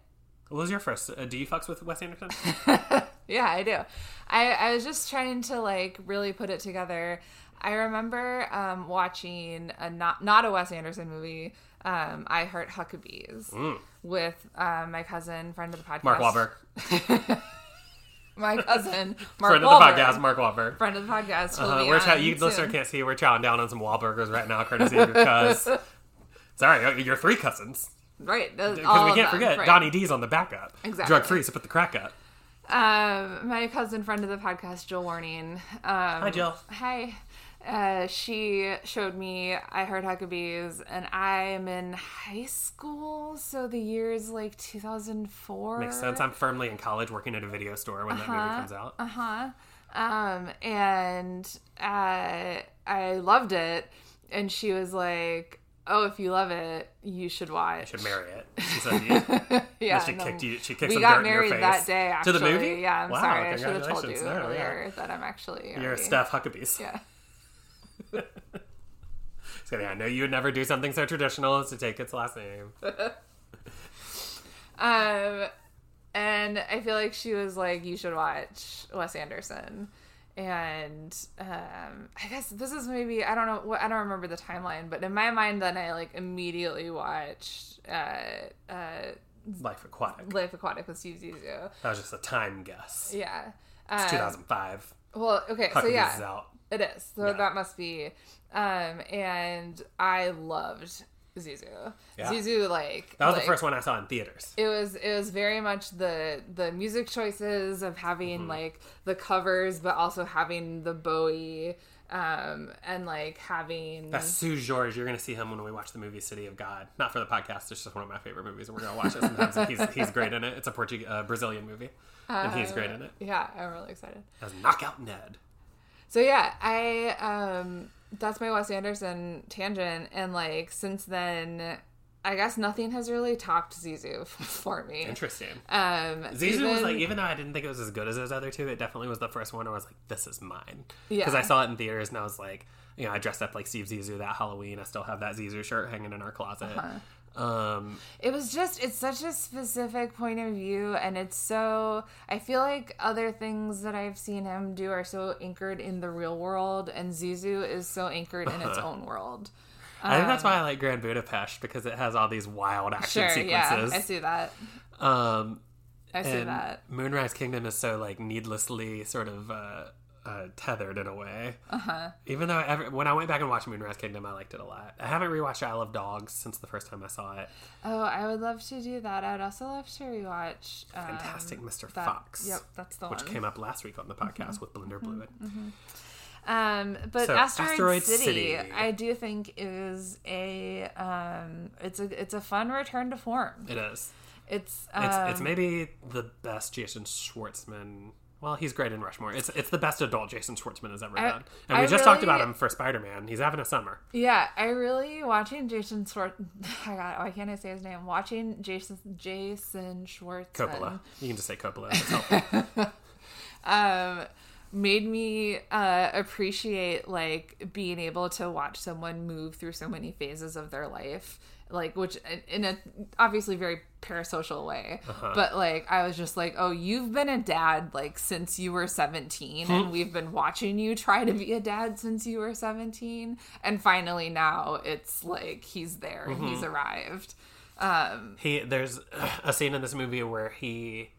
What was your first? Uh, do you fucks with Wes Anderson?
yeah, I do. I I was just trying to like really put it together. I remember um, watching a not not a Wes Anderson movie. Um, I Heart Huckabees with um, my cousin, friend of the podcast,
Mm. Mark Wahlberg,
My cousin, Mark
friend
Wahlberg,
of the podcast, Mark Wahlberg.
friend of the podcast.
Uh, we're chow- you
soon.
listener can't see. We're chowing down on some Wahlburgers right now, courtesy of your cuz. Sorry, uh, your three cousins.
right
Because we can't
them,
forget
right.
Donnie D's on the backup.
Exactly.
Drug free, so put the crack up.
Um, my cousin, friend of the podcast, Jill Warning. Um, hi,
Jill.
Hi. Uh, she showed me I Heart Huckabees, and I'm in high school, so the year's like 2004.
Makes sense. I'm firmly in college working at a video store when that movie comes out.
Uh huh. Um, and uh, I loved it, and she was like, "Oh, if you love it, you should watch."
Should marry it. She said you.
yeah,
she
no.
kicked you. She kicked
we
some
got
dirt
married
in your face.
that day.
to
Actually,
the movie.
Yeah, I'm
wow,
sorry. I should have told you.
No, yeah.
earlier that I'm actually.
You're
already-
Steph Huckabees.
Yeah.
So, yeah, I know you would never do something so traditional as to take its last name.
Um, and I feel like she was like, "You should watch Wes Anderson." And um, I guess this is maybe I don't know what I don't remember the timeline, but in my mind, then I like immediately watched uh, uh,
Life Aquatic.
Life Aquatic with Steve Zissou.
That was just a time guess.
Yeah.
It's
Um,
2005.
Well, okay, so yeah,
out.
It is. So
Yeah.
that must be. Um, and I loved Zissou.
Yeah.
Zissou, like
That was
like,
the first one I saw in theaters.
It was it was very much the the music choices of having
Mm-hmm.
like the covers, but also having the Bowie, um, and like having
That's Seu Jorge. You're going to see him when we watch the movie City of God. Not for the podcast. It's just one of my favorite movies, and we're going to watch it sometimes. he's, he's great in it. It's a Portuguese, uh, Brazilian movie, and he's great in it.
yeah, I'm really excited.
As Knockout Ned.
So yeah, I um that's my Wes Anderson tangent and like since then I guess nothing has really topped Zissou for me.
Interesting.
Um
Zissou was like, even though I didn't think it was as good as those other two, it definitely was the first one. I was like, this is mine.
Yeah.
Because I saw it in theaters, and I was like, you know, I dressed up like Steve Zissou that Halloween. I still have that Zissou shirt hanging in our closet.
Uh-huh.
Um,
it was just it's such a specific point of view and it's so I feel like other things that I've seen him do are so anchored in the real world and Zissou is so anchored in its own world.
I think that's why I like Grand Budapest because it has all these wild action
Sure, yeah. I see that.
Um,
I see that.
Moonrise Kingdom is so like needlessly sort of uh, uh, tethered in a way. Uh-huh. Even though every, when I went back and watched Moonrise Kingdom, I liked it a lot. I haven't rewatched Isle of Dogs since the first time I saw it.
Oh, I would love to do that. I would also love to rewatch um,
Fantastic Mr.
that-
Fox.
Yep, that's the
Which
one.
came up last week on the podcast with Blender Blewett.
Um, but
So,
Asteroid,
Asteroid
City,
City.
I do think is a um, it's a it's a fun return to form.
It is.
It's
It's
um,
it's maybe the best Jason Schwartzman. Well, he's great in Rushmore. It's it's the best adult Jason Schwartzman has ever
I-
done. And we
I
just talked about him for Spider Man. He's having a summer.
yeah. I really watching Jason Schwartz. I got why can't I say his name? Watching Jason Jason Schwartz
Coppola. You can just say Coppola.
Um made me uh appreciate like being able to watch someone move through so many phases of their life like which in a obviously very parasocial way. Uh-huh. But like i was just like oh you've been a dad like since you were 17 and hmm? we've been watching you try to be a dad since you were 17 and finally now it's like he's there and he's mm-hmm. arrived. Um
he there's a scene in this movie where he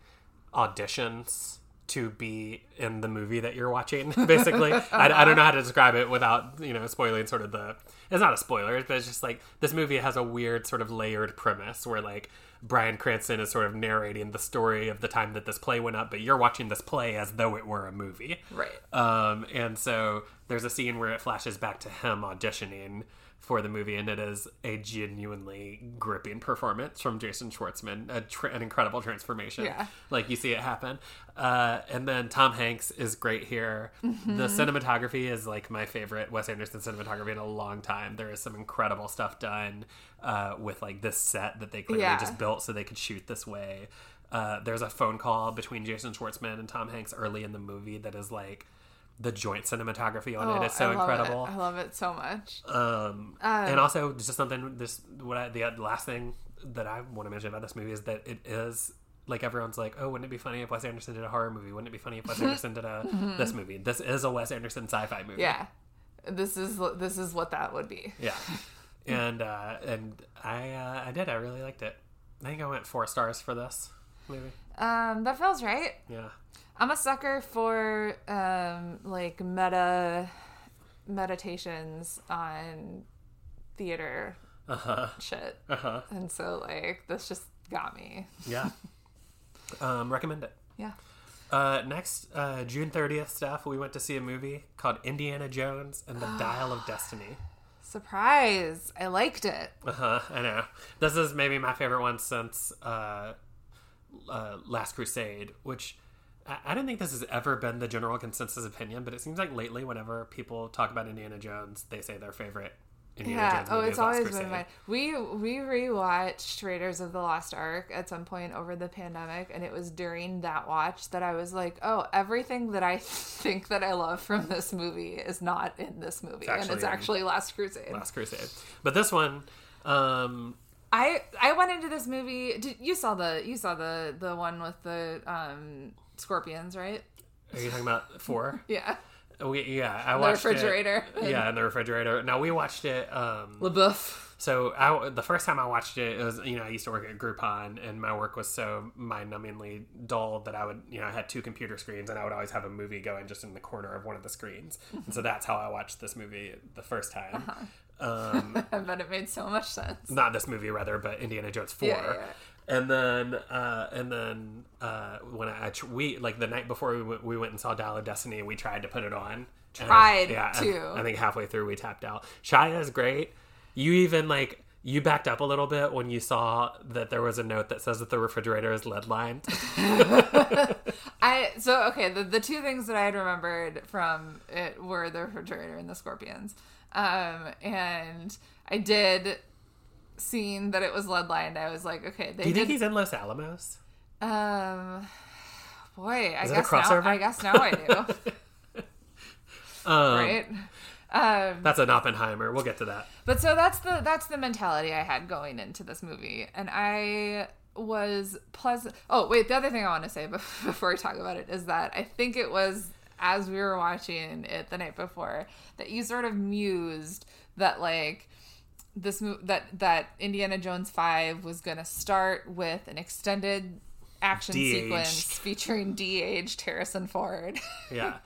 auditions to be in the movie that you're watching basically. I, I don't know how to describe it without you know spoiling sort of the it's not a spoiler but it's just like this movie has a weird sort of layered premise where like bryan cranston is sort of narrating the story of the time that this play went up but you're watching this play as though it were a movie.
Right.
Um, and so there's a scene where it flashes back to him auditioning for the movie, and it is a genuinely gripping performance from Jason Schwartzman, a tr- an incredible transformation.
Yeah.
like you see it happen. Uh, and then Tom Hanks is great here.
Mm-hmm.
The cinematography is like my favorite Wes Anderson cinematography in a long time. There is some incredible stuff done uh, with like this set that they clearly
Yeah.
just built so they could shoot this way. Uh, there's a phone call between Jason Schwartzman and Tom Hanks early in the movie that is like the joint cinematography on it is so
Oh, I
incredible.
It. I love it so much.
Um, and also just something. This what I, the last thing that I want to mention about this movie is that it is like everyone's like, oh, wouldn't it be funny if Wes Anderson did a horror movie? Wouldn't it be funny if Wes Anderson did a this movie? This is a Wes Anderson sci-fi movie.
Yeah, this is this is what that would be.
yeah. And uh, and I uh, I did I really liked it. I think I went four stars for this movie.
Um, that feels right.
Yeah.
I'm a sucker for um like meta meditations on theater
Uh huh.
shit,
Uh huh.
and so like this just got me.
Yeah. um, recommend it.
Yeah.
Uh, next, uh, June 30th stuff, we went to see a movie called Indiana Jones and the Dial of Destiny.
Surprise! I liked it.
Uh huh, I know. This is maybe my favorite one since uh, uh, Last Crusade, which I, I don't think this has ever been the general consensus opinion, but it seems like lately, whenever people talk about Indiana Jones, they say their favorite Indiana
Yeah.
Jones
Oh, it's always been mine. We we rewatched Raiders of the Lost Ark at some point over the pandemic, and it was during that watch that I was like, "Oh, everything that I think that I love from this movie is not in this movie, and it's actually Last Crusade."
Last Crusade. But this one, um,
I I went into this movie. Did, you saw the you saw the the one with the um scorpions, right?
are you talking about four?
Yeah,
We, yeah, I
the
watched
refrigerator.
It, yeah, in the refrigerator. Now we watched it. Um,
LaBeouf.
So I, the first time I watched it, it was you know I used to work at Groupon, and my work was so mind-numbingly dull that I would you know I had two computer screens, and I would always have a movie going just in the corner of one of the screens, and so that's how I watched this movie the first time. Um,
but it made so much sense.
not this movie rather, but Indiana Jones four.
Yeah, yeah.
And then, uh, and then uh, when I, we like the night before we went, we went and saw Dial of Destiny, and we tried to put it on. And I-
Tried
yeah, I-
to.
I think halfway through we tapped out. Shia is great. You even like you backed up a little bit when you saw that there was a note that says that the refrigerator is lead lined.
I so okay. The the two things that I had remembered from it were the refrigerator and the scorpions, um, and I did seeing that it was lead lined. I was like, okay, they
Do you think he's in Los Alamos?
um, boy, I guess now? I guess now I do.
Um,
right. Um,
That's an Oppenheimer. We'll get to that.
But so that's the that's the mentality I had going into this movie, and I was pleasant. Oh wait, the other thing I want to say before we talk about it is that I think it was as we were watching it the night before that you sort of mused that like this mo- that that Indiana Jones Five was gonna start with an extended action
De-aged.
sequence featuring de-aged Harrison Ford.
Yeah.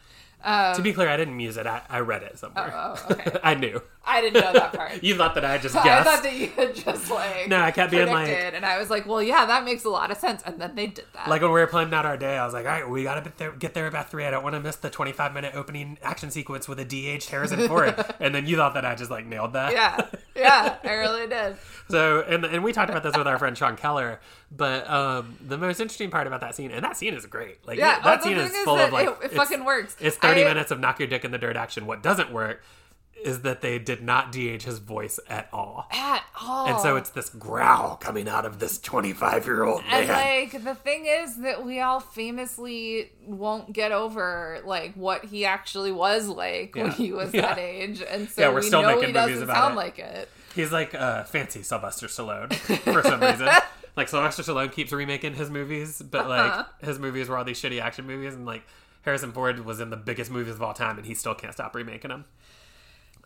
to be clear, I didn't muse it. I, I read it somewhere.
Um, oh, okay.
I knew.
I didn't know that part.
You thought that I just guessed.
I thought that you had just like
No, I kept being like-
and I was like, well, yeah, that makes a lot of sense, and then they did that.
Like when we were planning out our day, I was like, "All right, we gotta get there, get there about three. I don't want to miss the twenty-five minute opening action sequence with a de-aged Harrison Ford." and then you thought that I just like nailed that.
yeah, yeah, I really did.
So, and and we talked about this with our friend Sean Keller. But um, the most interesting part about that scene, and that scene is great. Like
Yeah,
that
oh,
scene is
is
full of like
it- it fucking works.
It's thirty
I-
minutes of knock your dick in the dirt action. What doesn't work is that they did not de-age his voice at all.
At all.
And so it's this growl coming out of this 25 year old man.
And like the thing is that we all famously won't get over like what he actually was like when he was
Yeah.
that age, and so
Yeah, we're
we
still
know
making
he
movies
doesn't
about
sound
it.
like it.
He's like uh, fancy Sylvester Stallone for some reason. like Sylvester Stallone keeps remaking his movies, but
Uh-huh.
like his movies were all these shitty action movies, and like Harrison Ford was in the biggest movies of all time, and he still can't stop remaking them.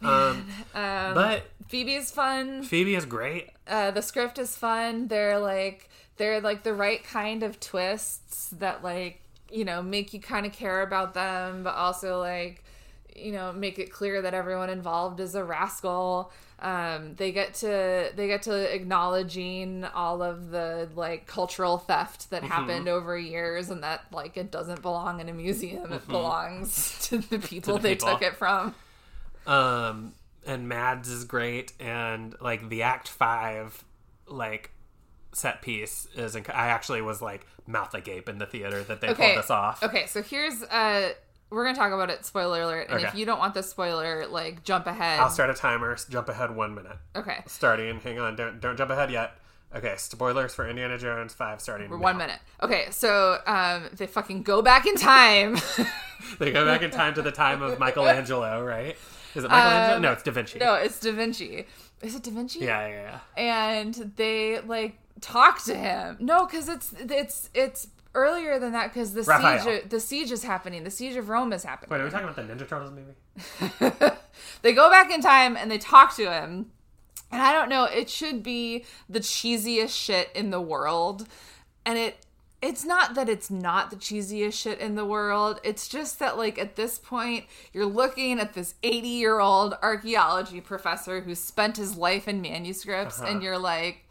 Um, but
Phoebe's fun.
Phoebe is great.
uh, the script is fun. They're like they're like the right kind of twists that like you know make you kind of care about them, but also like you know make it clear that everyone involved is a rascal. Um, they get to they get to acknowledging all of the like cultural theft that happened over years, and that like it doesn't belong in a museum. It belongs to the people they
people.
took it from.
Um, and Mads is great, and like the Act Five, like set piece is. Inc- I actually was like mouth agape in the theater that they
Okay.
pulled this off.
Okay, so here's uh we're gonna talk about it. Spoiler alert! And if you don't want the spoiler, like jump ahead.
I'll start a timer. Jump ahead one minute.
Okay,
Starting. Hang on. Don't don't jump ahead yet. Okay. Spoilers for Indiana Jones Five starting.
we're one minute. Okay, so um they fucking go back in time.
They go back in time to the time of Michelangelo, right? Is it Michelangelo?
Um,
no, it's Da Vinci.
no, it's Da Vinci. Is it Da Vinci?
Yeah, yeah, yeah.
and they like talk to him. No, because it's it's it's earlier than that because the
Raphael.
siege the siege is happening. The siege of Rome is happening.
Wait, are we talking about the Ninja Turtles movie?
they go back in time and they talk to him. And I don't know, it should be the cheesiest shit in the world. And it it's not that it's not the cheesiest shit in the world. It's just that like at this point you're looking at this 80-year-old archaeology professor who spent his life in manuscripts
Uh-huh.
and you're like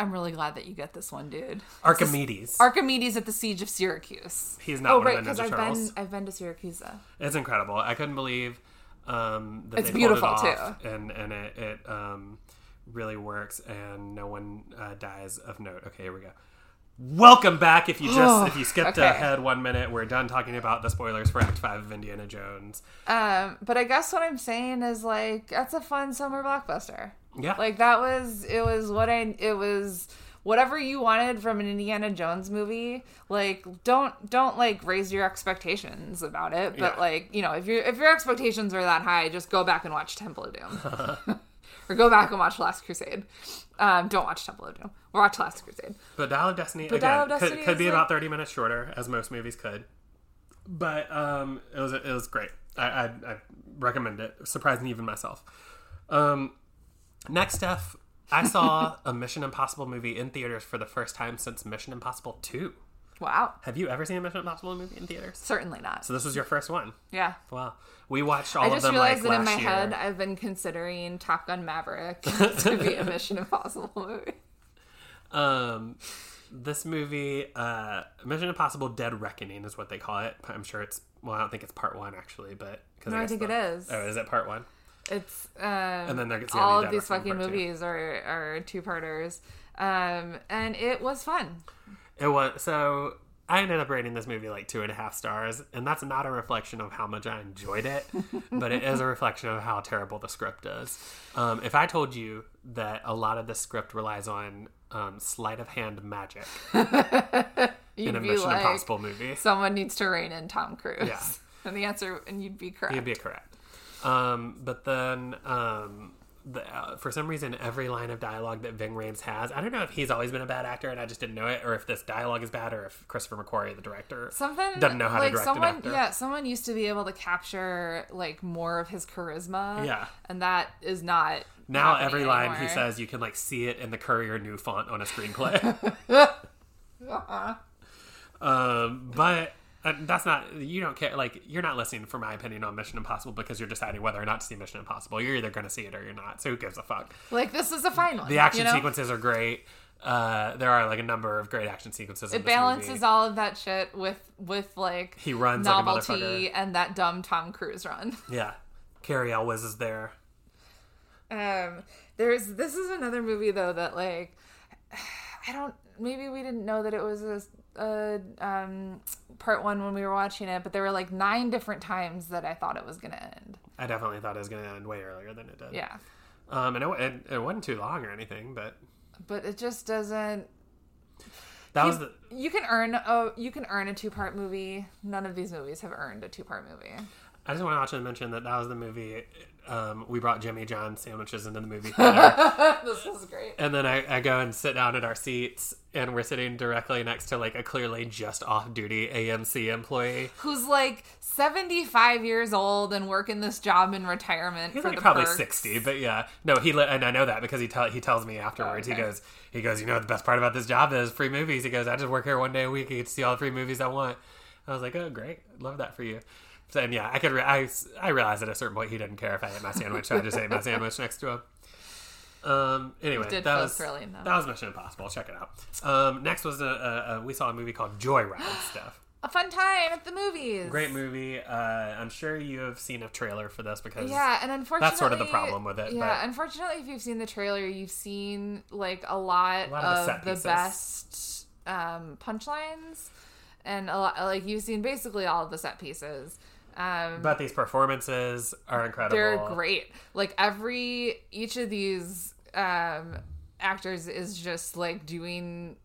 I'm really glad that you get this one, dude.
Archimedes.
Archimedes at the siege of Syracuse.
He's not
Oh
one
right,
of the
because I've been I've been to Syracuse.
It's incredible. I couldn't believe um, that
It's
they pulled it
beautiful,
off, and and it, it um, really works, and no one uh, dies of note. Okay, here we go. Welcome back. If you just if you skipped
Okay.
ahead one minute, we're done talking about the spoilers for Act Five of Indiana Jones.
Um, but I guess what I'm saying is like that's a fun summer blockbuster.
Yeah,
Like that was it was what I it was whatever you wanted from an Indiana Jones movie. Like don't don't like raise your expectations about it. But
Yeah.
like you know if your if your expectations are that high, just go back and watch Temple of Doom. or go back and watch Last Crusade. Um, don't watch Temple of Doom. Watch Last Crusade.
But Dial of Destiny
But
again
Dial of
could,
Destiny
could
is
be
like-
about thirty minutes shorter, as most movies could. But um, it was it was great. I, I, I recommend it, surprising even myself. Um, next up, I saw a Mission Impossible movie in theaters for the first time since Mission Impossible Two.
Wow.
Have you ever seen a Mission Impossible movie in theaters?
Certainly not.
So this was your first one.
Yeah.
Wow. We watched all
I
of
just
them
realized
like
that in my
year.
head I've been considering Top Gun Maverick to be a Mission Impossible movie.
Um, this movie, uh, Mission Impossible: Dead Reckoning is what they call it. I'm sure it's well, I don't think it's part one actually, but
No, I think it is.
Oh, is it part one?
It's um,
And then there's gonna
all of these fucking
Part Two.
movies are are two parters, um, and it was fun.
It was so. I ended up rating this movie like two and a half stars, and that's not a reflection of how much I enjoyed it, but it is a reflection of how terrible the script is. Um, if I told you that a lot of the script relies on um, sleight of hand magic
You'd
in a
be
Mission
like,
Impossible movie,
someone needs to rein in Tom Cruise.
Yeah.
and the answer, and you'd be correct.
You'd be correct. Um, but then, um, the, uh, for some reason, every line of dialogue that Ving Rhames has, I don't know if he's always been a bad actor and I just didn't know it, or if this dialogue is bad, or if Christopher McQuarrie, the director,
Something
doesn't know how
like
to direct
someone,
an actor.
yeah, someone used to be able to capture like more of his charisma.
Yeah.
and that is not
Now every line he says, you can like see it in the Courier New font on a screenplay. Uh um, but uh, that's not you don't care. Like you're not listening for my opinion on Mission Impossible because you're deciding whether or not to see Mission Impossible. You're either going to see it or you're not. So who gives a fuck?
like this is a fine one.
The action
you know?
sequences are great. Uh, there are like a number of great action sequences. in
It balances
movie.
all of that shit with with like
He runs like
novelty
motherfucker.
and that dumb Tom Cruise run.
Yeah, Cary Elwes is there.
Um, there's this is another movie though that like I don't maybe we didn't know that it was a, a um part one when we were watching it, but there were like nine different times that I thought it was gonna end.
I definitely thought it was going to end way earlier than it did.
Yeah,
Um, and it, it, it wasn't too long or anything, but
but it just doesn't.
that was the.
You can earn a you can earn a two part movie. None of these movies have earned a two part movie.
I just want to also mention that that was the movie. Um, we brought Jimmy John sandwiches into the movie theater,
this was great.
and then I, I go and sit down at our seats, and we're sitting directly next to like a clearly just off duty AMC employee.
Who's like seventy five years old and working this job in retirement
He's like probably
perks.
sixty, but yeah, no, he li- and I know that because he tell he tells me afterwards.
Oh, okay.
He goes, he goes, you know, the best part about this job is free movies. He goes, I just work here one day a week. I get to see all the free movies I want. I was like, oh, great, love that for you. So, and yeah, I could, re- I, I realized at a certain point he didn't care if I ate my sandwich, so I just ate my sandwich next to him. Um. Anyway, that was
thrilling, though.
that was Mission Impossible. Check it out. Um. Next was a, a, a we saw a movie called Joy Joyride stuff.
a fun time at the movies.
Great movie. Uh, I'm sure you have seen a trailer for this because
Yeah, and unfortunately,
That's sort of the problem with it,
Yeah,
but-
unfortunately, if you've seen the trailer, you've seen like a lot,
A lot of the
of
set
the, best um, punchlines, and a lot like you've seen basically all of the set pieces. Um,
but these performances are incredible.
they're great. Like every each of these um, actors is just like doing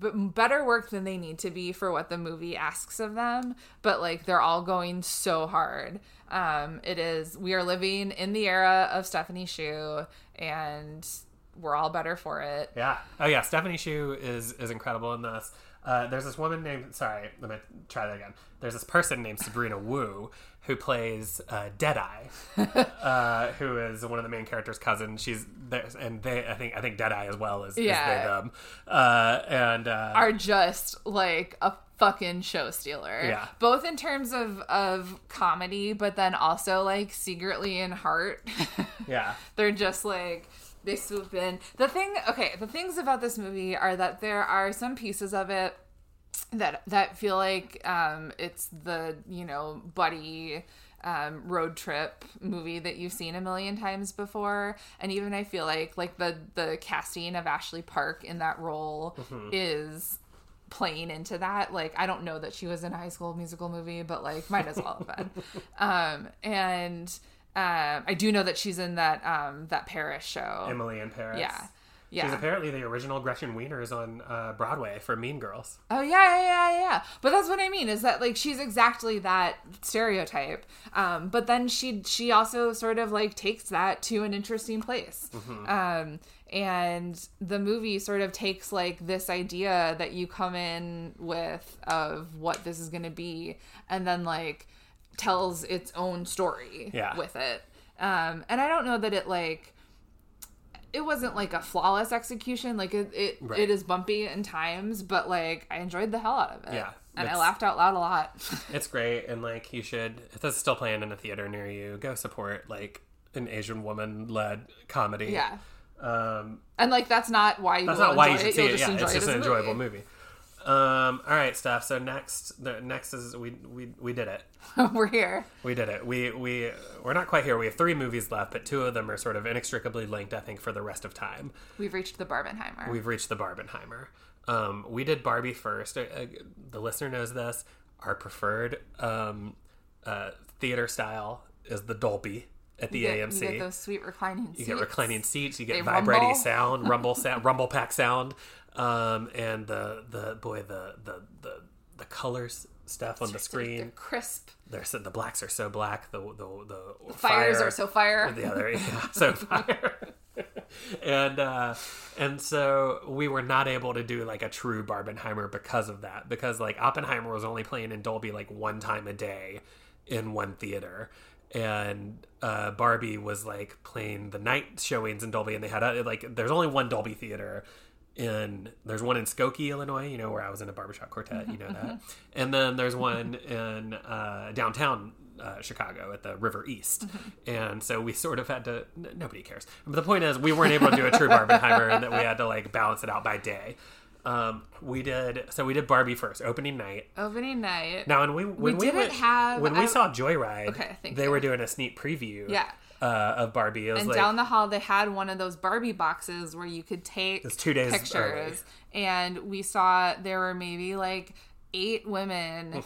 b- better work than they need to be for what the movie asks of them but like they're all going so hard um it is we are living in the era of stephanie hsu and we're all better for it
Yeah. Oh yeah. Stephanie Hsu is is incredible in this. Uh, there's this woman named sorry, let me try that again. There's this person named Sabrina Wu who plays uh, Deadeye, uh, who is one of the main character's cousin. She's there, and they I think I think Deadeye as well is,
Yeah.
is they. Uh, and uh,
are just like a fucking show stealer
Yeah.
both in terms of of comedy but then also like secretly in heart
yeah,
they're just like they swoop in. The thing okay the things about this movie are that there are some pieces of it that that feel like um it's the you know buddy um, road trip movie that you've seen a million times before. And even i feel like like the the casting of ashley park in that role is playing into that. Like i don't know that she was in a high school musical movie but like might as well have been. Um and um i do know that she's in that um that paris show
Emily in Paris.
yeah
She's
yeah
apparently the original Gretchen Wieners on uh, Broadway for Mean Girls.
Oh yeah, yeah, yeah, yeah. But that's what I mean is that like she's exactly that stereotype. Um, but then she she also sort of like takes that to an interesting place. Um, and the movie sort of takes like this idea that you come in with of what this is going to be, and then like tells its own story
Yeah.
with it. Um, and I don't know that it like it wasn't like a flawless execution. Like it, it,
Right.
it is bumpy in times, but like I enjoyed the hell out of it.
Yeah,
and I laughed out loud a lot.
It's great, and like you should. If this is still playing in a theater near you, go support like an Asian woman led comedy.
yeah,
Um,
and like that's not why you.
that's not why you should
it.
see
You'll
it. Yeah, it's just
as
an enjoyable
movie.
movie. Um, all right, Steph. So next, the next is we we we did it.
We're here.
We did it. We we we're not quite here. We have three movies left, but two of them are sort of inextricably linked. I think for the rest of time.
We've reached the Barbenheimer.
We've reached the Barbenheimer. Um, we did Barbie first. Uh, uh, the listener knows this. Our preferred um, uh, theater style is the Dolby at the
you get,
AMC.
You get those sweet reclining seats.
You get reclining seats. You get
They
vibrating
rumble.
sound, rumble sound, rumble pack sound, um, and the the boy the the the, the colors stuff on the
They're
screen.
crisp.
They're so, the blacks are so black. The the the
Fires
fire-
are so fire.
the other yeah, so fire and uh and so we were not able to do like a true barbenheimer because of that because like oppenheimer was only playing in dolby like one time a day in one theater and uh barbie was like playing the night showings in dolby and they had a, like there's only one dolby theater in there's one in Skokie, Illinois, you know, where I was in a barbershop quartet, you know that. And then there's one in uh, downtown uh, Chicago at the River East. And so we sort of had to n- nobody cares. But the point is we weren't able to do a true Barbenheimer and that we had to like balance it out by day. Um, we did so we did Barbie first, opening night.
Opening night.
Now when we when we,
didn't
went,
have-
when we
I-
saw Joyride,
Okay,
they
you.
were doing a sneak preview
Yeah.
uh, of Barbie. It was
and
like
down the hall they had one of those barbie boxes where you could take
two days
pictures
early.
and we saw there were maybe like eight women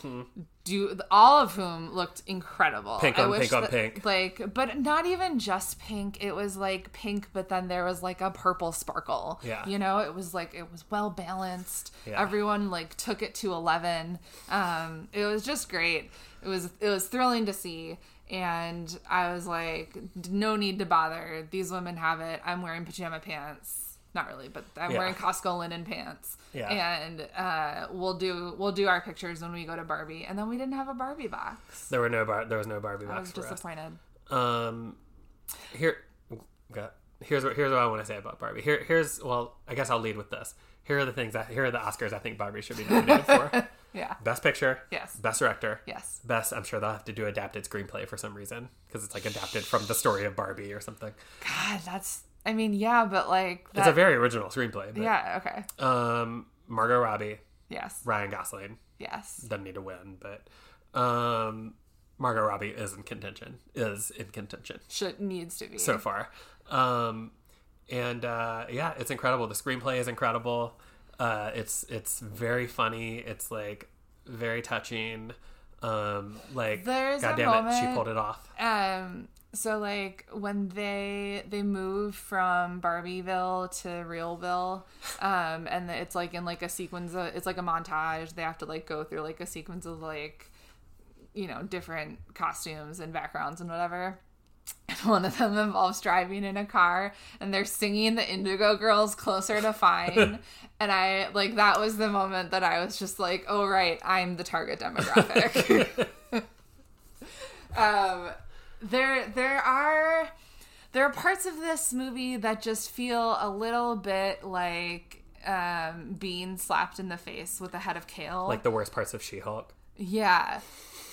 do all of whom looked incredible.
Pink
I
on pink on
that-
pink.
like but not even just pink. It was like pink but then there was like a purple sparkle.
Yeah.
you know it was like it was well balanced
Yeah.
everyone like took it to 11 um it was just great. It was it was thrilling to see. And i was like no need to bother. These women have it. I'm wearing pajama pants not really but i'm
Yeah.
wearing costco linen pants
Yeah.
and uh we'll do we'll do our pictures when we go to barbie and then we didn't have a barbie box
there were no bar, there was no Barbie
i
box
was
for us.
disappointed
Um, here, here's what here's what I want to say about Barbie. Here, here's well, I guess I'll lead with this. Here are the things. That, here are the Oscars I think Barbie should be nominated for:
yeah
Best Picture,
Yes.
Best Director,
yes
Best. I'm sure they'll have to do adapted screenplay for some reason because it's like adapted from the story of Barbie or something.
god that's i mean yeah but like
It's a very original screenplay. But,
yeah okay
Um, Margot Robbie,
yes
Ryan Gosling,
Yes.
doesn't need to win, but um, Margot Robbie is in contention. Is in contention
Should needs to be.
so far. Um, and uh, yeah, it's incredible. The screenplay is incredible. Uh, it's it's very funny. It's like very touching. Um, like
There's a
God damn it, she pulled it off.
Um so like when they they move from Barbieville to Realville, um, and it's like in like a sequence of it's like a montage. They have to like go through like a sequence of like you know, different costumes and backgrounds and whatever. And one of them involves driving in a car and they're singing the Indigo Girls closer to fine. and I like that was the moment that I was just like, oh right, I'm the target demographic. um there there are there are parts of this movie that just feel a little bit like um being slapped in the face with a head of kale.
Like the worst parts of She-Hulk.
yeah.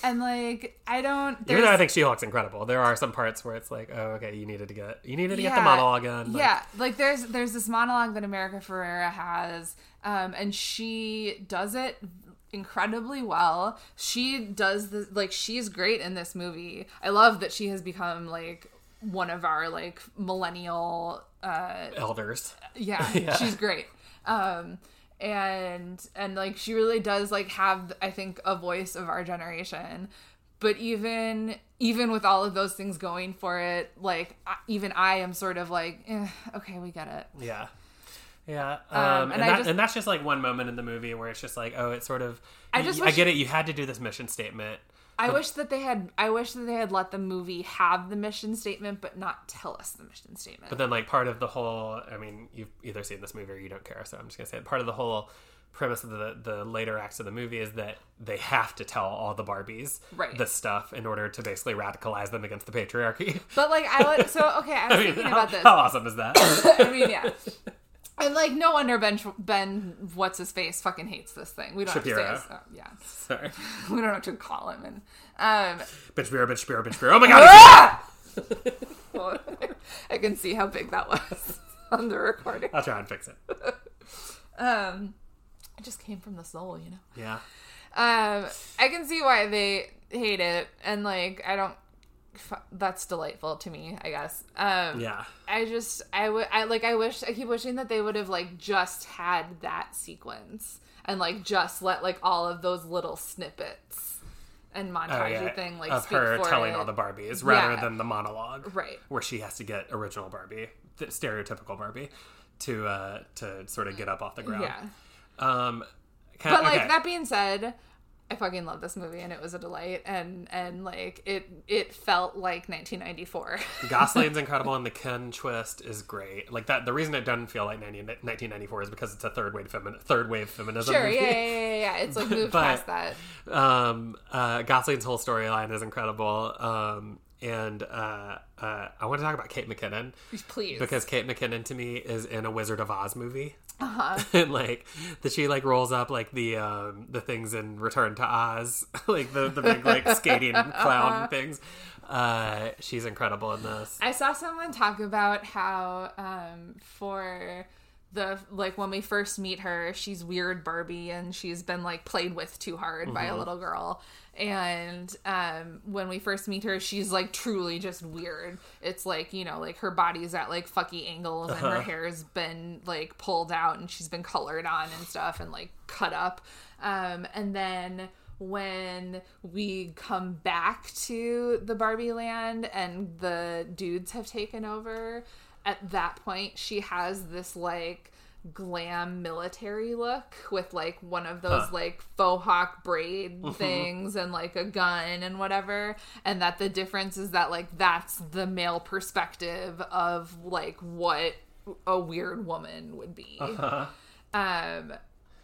And like I don't
Even though I think She-Hulk's incredible, there are some parts where it's like, oh, okay, you needed to get you needed to get the monologue in. Like,
yeah, like there's there's this monologue that America Ferrera has, um, and she does it incredibly well. She does the like she's great in this movie. I love that she has become like one of our like millennial uh
elders.
yeah,
Yeah.
she's great um and and like she really does like have i think a voice of our generation but even even with all of those things going for it like I- even i am sort of like eh, okay we get it
Yeah. Yeah,
Um,
um,
and
and, that,
just-
and that's just like one moment in the movie where it's just like, oh, it's sort of.
I
I
just
I
wish-
get it. You had to do this mission statement.
i wish that they had i wish that they had let the movie have the mission statement but not tell us the mission statement
But then, like, part of the whole, I mean, you've either seen this movie or you don't care, so I'm just gonna say it. Part of the whole premise of the the later acts of the movie is that they have to tell all the Barbies
Right.
this stuff in order to basically radicalize them against the patriarchy.
but like i would so okay i was
I mean,
thinking
how,
about this
how awesome is that?
I mean, yeah. And like, no wonder Ben, Ben, what's his face, fucking hates this thing. We don't
Shapiro.
have to say his, yeah,
Sorry,
we don't have to call him. And um,
bitch, beer, bitch, beer, bitch, beer. Oh my god!
well, I can see how big that was on the recording.
I'll try and fix it.
Um, it just came from the soul, you know.
Yeah.
Um, I can see why they hate it, and like, I don't. That's delightful to me, I guess. Um,
Yeah.
I just I would I like I wish I keep wishing that they would have like just had that sequence and like just let like all of those little snippets and
Oh,
montage
yeah.
thing like
of
speak
her
for
telling
it.
all the Barbies rather
Yeah.
than the monologue,
right.
Where she has to get original Barbie, the stereotypical Barbie, to uh to sort of get up off the ground.
Yeah.
Um,
But like
okay.
that being said, I fucking love this movie and it was a delight and and like it it felt like 1994.
Gosling's incredible and the Ken twist is great. Like that, the reason it doesn't feel like 90, 1994 is because it's a third wave femin- third wave feminism.
sure,
movie.
yeah, yeah, yeah, yeah. It's like moved
But-
past that.
um, uh, Gosling's whole storyline is incredible. Um, and uh, uh, I want to talk about Kate McKinnon
Please.
because Kate McKinnon to me is in a Wizard of Oz movie.
uh-huh.
and like that she like rolls up like the um the things in Return to Oz, like the the big like skating clown things. Uh, she's incredible in this.
I saw someone talk about how um, for the like when we first meet her, she's weird Barbie and she's been like played with too hard by a little girl. And um, when we first meet her, she's like truly just weird. It's like you know, like her body's at like fucky angles and her hair's been like pulled out and she's been colored on and stuff and like cut up. Um, and then when we come back to the Barbie land and the dudes have taken over, at that point she has this like glam military look with like one of those like faux hawk braid things and like a gun and whatever. And that the difference is that like that's the male perspective of like what a weird woman would be. Um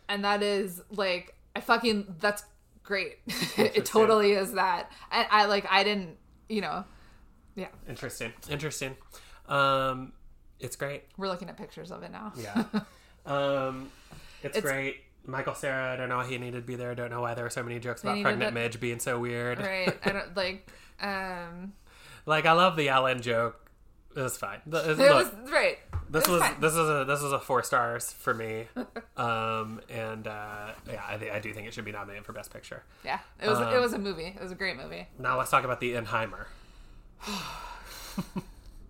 and that is like i fucking that's great. It totally is that. And i like i didn't you know yeah.
Interesting, interesting. Um, it's great.
we're looking at pictures of it now
Yeah. um, it's,
It's-
great. Michael Cera, I don't know why he needed to be there. I don't know why there were so many jokes about pregnant
that-
Midge being so weird.
right i don't like um
Like I love the Alan joke. It was fine. The-
it
look,
was right
this
it
was
fine.
this is a this is a four stars for me. Um, and uh, yeah, I, I do think it should be nominated for Best Picture.
Yeah, it was
Um,
it was a movie. It was a great movie.
Now let's talk about the Enheimer.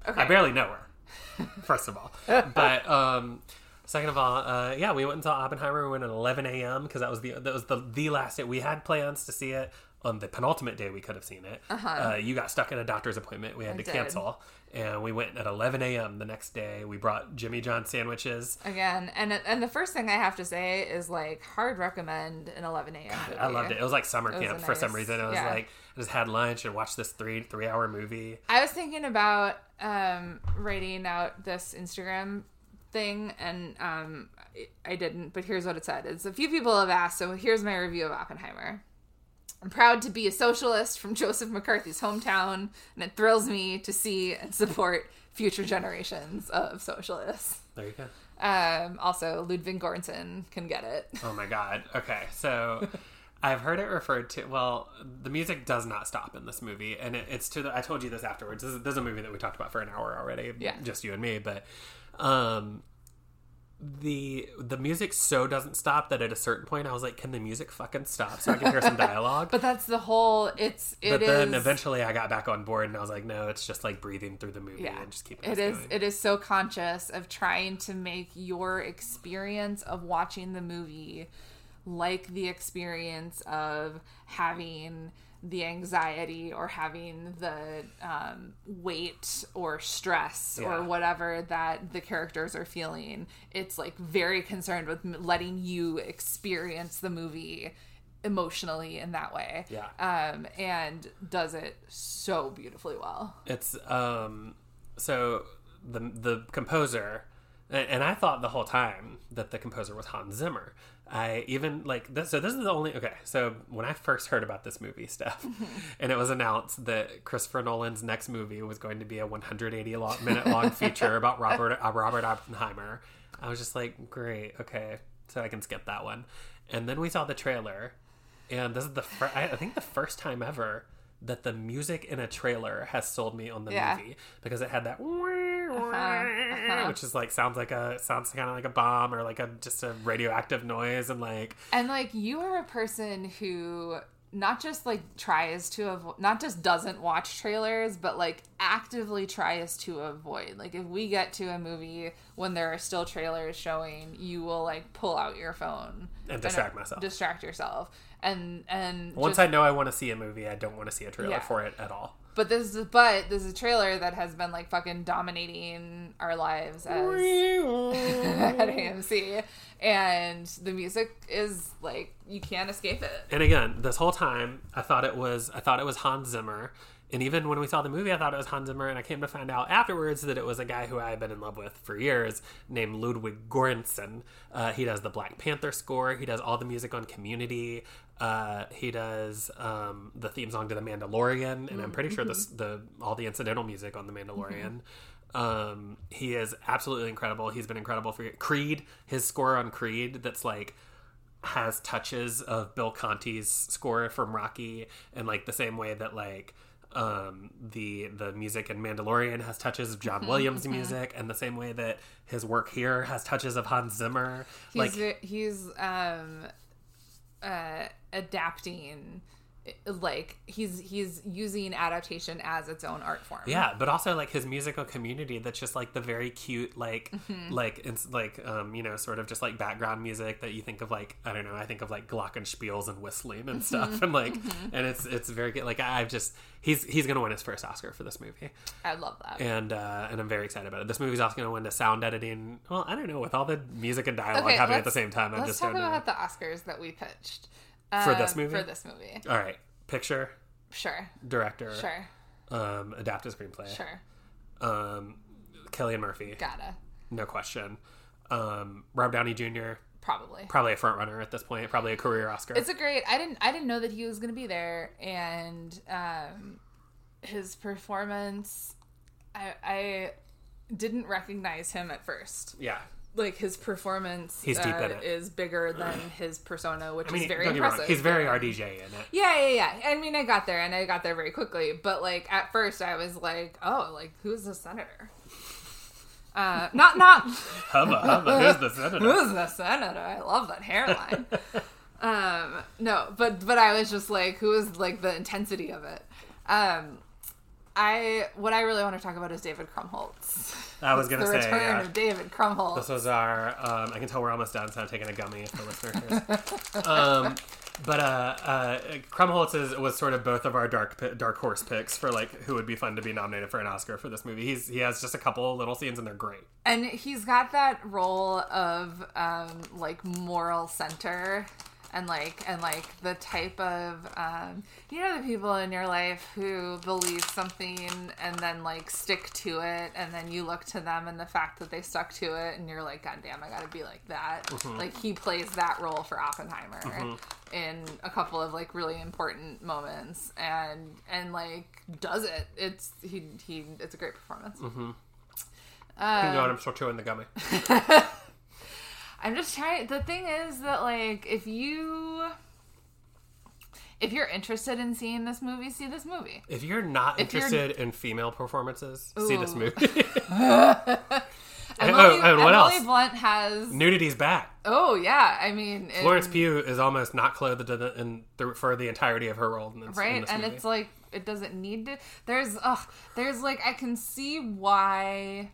Okay.
I barely know her, first of all. but um, second of all, uh, yeah, we went and saw Oppenheimer. We went at 11 a.m. because that was the that was the the last day we had plans to see it. On the penultimate day, we could have seen it. Uh-huh. you got stuck in a doctor's appointment. We had
I
to
did.
cancel, and we went at 11 a.m. the next day. We brought Jimmy John sandwiches.
Again, and and the first thing I have to say is like hard recommend an 11 a.m. movie.
I loved it. It was like summer
was
camp for some reason. It was
yeah.
like I just had lunch and watched this three three hour movie.
I was thinking about um, writing out this Instagram thing, and um, I- didn't. But here's what it said: It's a few people have asked, so here's my review of Oppenheimer. I'm proud to be a socialist from Joseph McCarthy's hometown, and it thrills me to see and support future generations of socialists.
There you go.
Um, also, Ludwig Göransson can get it.
Oh my god. Okay, so I've heard it referred to. Well, the music does not stop in this movie, and it, it's to the. I told you this afterwards. This is, this is a movie that we talked about for an hour already.
Yeah.
just you and me. But um, the the music so doesn't stop that at a certain point I was like, can the music fucking stop so I can hear some dialogue?
But that's the whole. It's it
but
is.
then eventually I got back on board and I was like, no, it's just like breathing through the movie
yeah
and just keeping
it is
going.
it is so conscious of trying to make your experience of watching the movie like the experience of having the anxiety or having the um, weight or stress
Yeah.
or whatever that the characters are feeling it's like very concerned with letting you experience the movie emotionally in that way
Yeah.
um and does it so beautifully well
It's um so the the composer and, I thought the whole time that the composer was Hans Zimmer. I even like this so this is the only okay, so when I first heard about this movie stuff and it was announced that Christopher Nolan's next movie was going to be a 180 lo- minute long feature about Robert uh, Robert Oppenheimer, I was just like, great, okay, so I can skip that one. And then we saw the trailer and this is the fir- I I think the first time ever that the music in a trailer has sold me on the
Yeah.
movie because it had that
uh-huh.
which is like sounds like a sounds kind of like a bomb or like a just a radioactive noise and like
And like you are a person who not just like tries to avoid, not just doesn't watch trailers, but like actively tries to avoid. Like if we get to a movie when there are still trailers showing, you will like pull out your phone
And distract myself.
distract yourself, and and
once
just-
I know I want to see a movie, I don't want to see a trailer
Yeah.
for it at all.
But this is but this is a trailer that has been like fucking dominating our lives as at AMC, and the music is like you can't escape it.
And again, this whole time, I thought it was I thought it was Hans Zimmer. And even when we saw the movie, I thought it was Hans Zimmer, and I came to find out afterwards that it was a guy who I had been in love with for years, named Ludwig Göransson. Uh, he does the Black Panther score. He does all the music on Community. Uh, he does um, the theme song to The Mandalorian, and I'm pretty sure this, the all the incidental music on The Mandalorian. Um, he is absolutely incredible. He's been incredible for Creed. His score on Creed, that's like has touches of Bill Conti's score from Rocky, and like the same way that like um the the music in Mandalorian has touches of John Williams music, and the same way that his work here has touches of Hans Zimmer.
He's
like
he's um uh adapting like he's he's using adaptation as its own art form.
Yeah, but also like his musical community that's just like the very cute like like it's like um you know sort of just like background music that you think of like I don't know I think of like glockenspiels and whistling and stuff and like and it's it's very good like I've just he's he's gonna win his first Oscar for this movie
I love that.
and uh and I'm very excited about it. This movie's also gonna win the sound editing. Well, I don't know with all the music and dialogue happening at the same time. I
let's
just
talk
don't know.
about the Oscars that we pitched
For this
Um,
movie?
For this movie,
All right, picture,
sure,
director,
sure,
um, adapted screenplay,
sure.
um, Cillian Murphy.
Gotta
No question. Um, Rob Downey Jr.
probably.
probably a front runner at this point. Probably a career Oscar.
It's a great. I didn't. I didn't know that he was going to be there, and um, his performance. I, I didn't recognize him at first.
yeah.
Like his performance,
He's deep
uh,
in it.
is bigger than his persona, which
I mean,
is very
don't get me wrong.
impressive.
He's very RDJ in it.
Yeah, yeah, yeah. I mean, I got there, and I got there very quickly. But like at first, I was like, "Oh, like who's the senator?" Uh, not not
Hubba, hubba, who's the senator?
who's the senator? I love that hairline. um, no, but but I was just like, who is like the intensity of it? Um, I what I really want to talk about is David Krumholtz.
I was gonna say the
return
yeah.
of David Krumholtz.
This was our. Um, I can tell we're almost done, so I'm taking a gummy for listeners. um, but uh, uh, Krumholtz is, was sort of both of our dark dark horse picks for like who would be fun to be nominated for an Oscar for this movie. He's he has just a couple little scenes and they're great.
and he's got that role of um like moral center and like and like the type of um you know the people in your life who believe something and then like stick to it and then you look to them and the fact that they stuck to it and you're like god damn i gotta be like that. Mm-hmm. Like he plays that role for oppenheimer mm-hmm. in a couple of like really important moments and and like does it. It's he he it's a great performance.
Can go on. I'm still chewing the gummy.
I'm just trying. The thing is that like if you if you're interested in seeing this movie, see this movie.
If you're not
If you're-
interested in female performances, see this
Ooh.
movie.
Emily,
oh, and what
Emily
else?
Blunt has.
Nudity's back.
Oh yeah, I mean, it-
Florence Pugh is almost not clothed in, in for the entirety of her role in this, in
right?
this
And
movie.
it's like it doesn't need to. There's ugh, there's like I can see why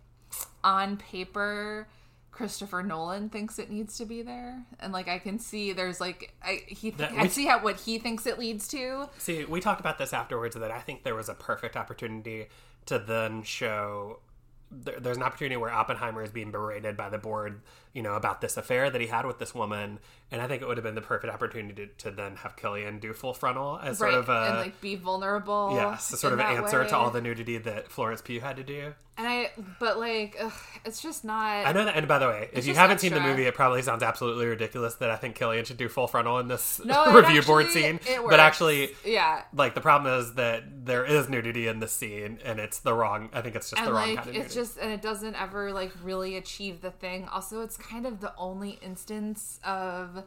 on paper Christopher Nolan thinks it needs to be there, and like I can see there's like I he
That-
I
we-
see how what he thinks it leads to.
See, we talked about this afterwards that I think there was a perfect opportunity to then show. There, there's an opportunity where Oppenheimer is being berated by the board, you know, about this affair that he had with this woman, and I think it would have been the perfect opportunity to, to then have Cillian do full frontal as sort of a
and like be vulnerable.
yes, a sort of answer
way.
to all the nudity that Florence Pugh had to do.
And I, but like, ugh, it's just not.
I know that, and by the way, if you haven't seen the movie, it probably sounds absolutely ridiculous that I think Cillian should do full frontal in this
No,
review board scene.
it
But actually,
yeah,
like the problem is that there is nudity in the scene, and it's the wrong. I think it's just
and
the wrong kind of
it's
nudity.
just, and it doesn't ever like really achieve the thing. Also, it's kind of the only instance of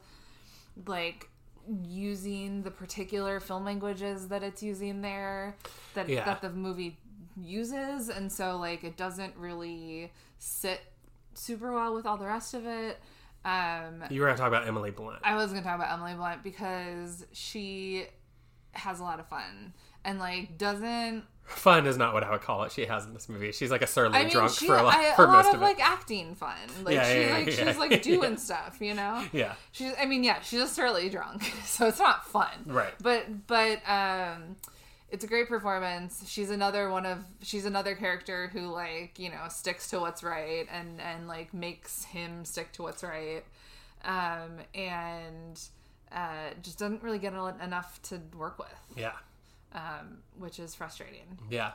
like using the particular film languages that it's using there that
Yeah.
that the movie uses, and so like it doesn't really sit super well with all the rest of it. Um,
You were to talk about Emily Blunt.
I was gonna talk about Emily Blunt because she has a lot of fun and like doesn't.
Fun is not what I would call it. She has in this movie. She's like a surly
I mean,
drunk
she
for a lot,
I,
for
a lot
most
of,
of it.
like acting fun. Like
Yeah,
she
yeah,
like
yeah,
she's like doing stuff, you know.
yeah,
She's. I mean, yeah, she's a surly drunk, so it's not fun.
Right.
But but um, it's a great performance. She's another one of she's another character who like you know sticks to what's right and and like makes him stick to what's right, um, and uh, just doesn't really get enough to work with,
yeah,
um, which is frustrating.
yeah.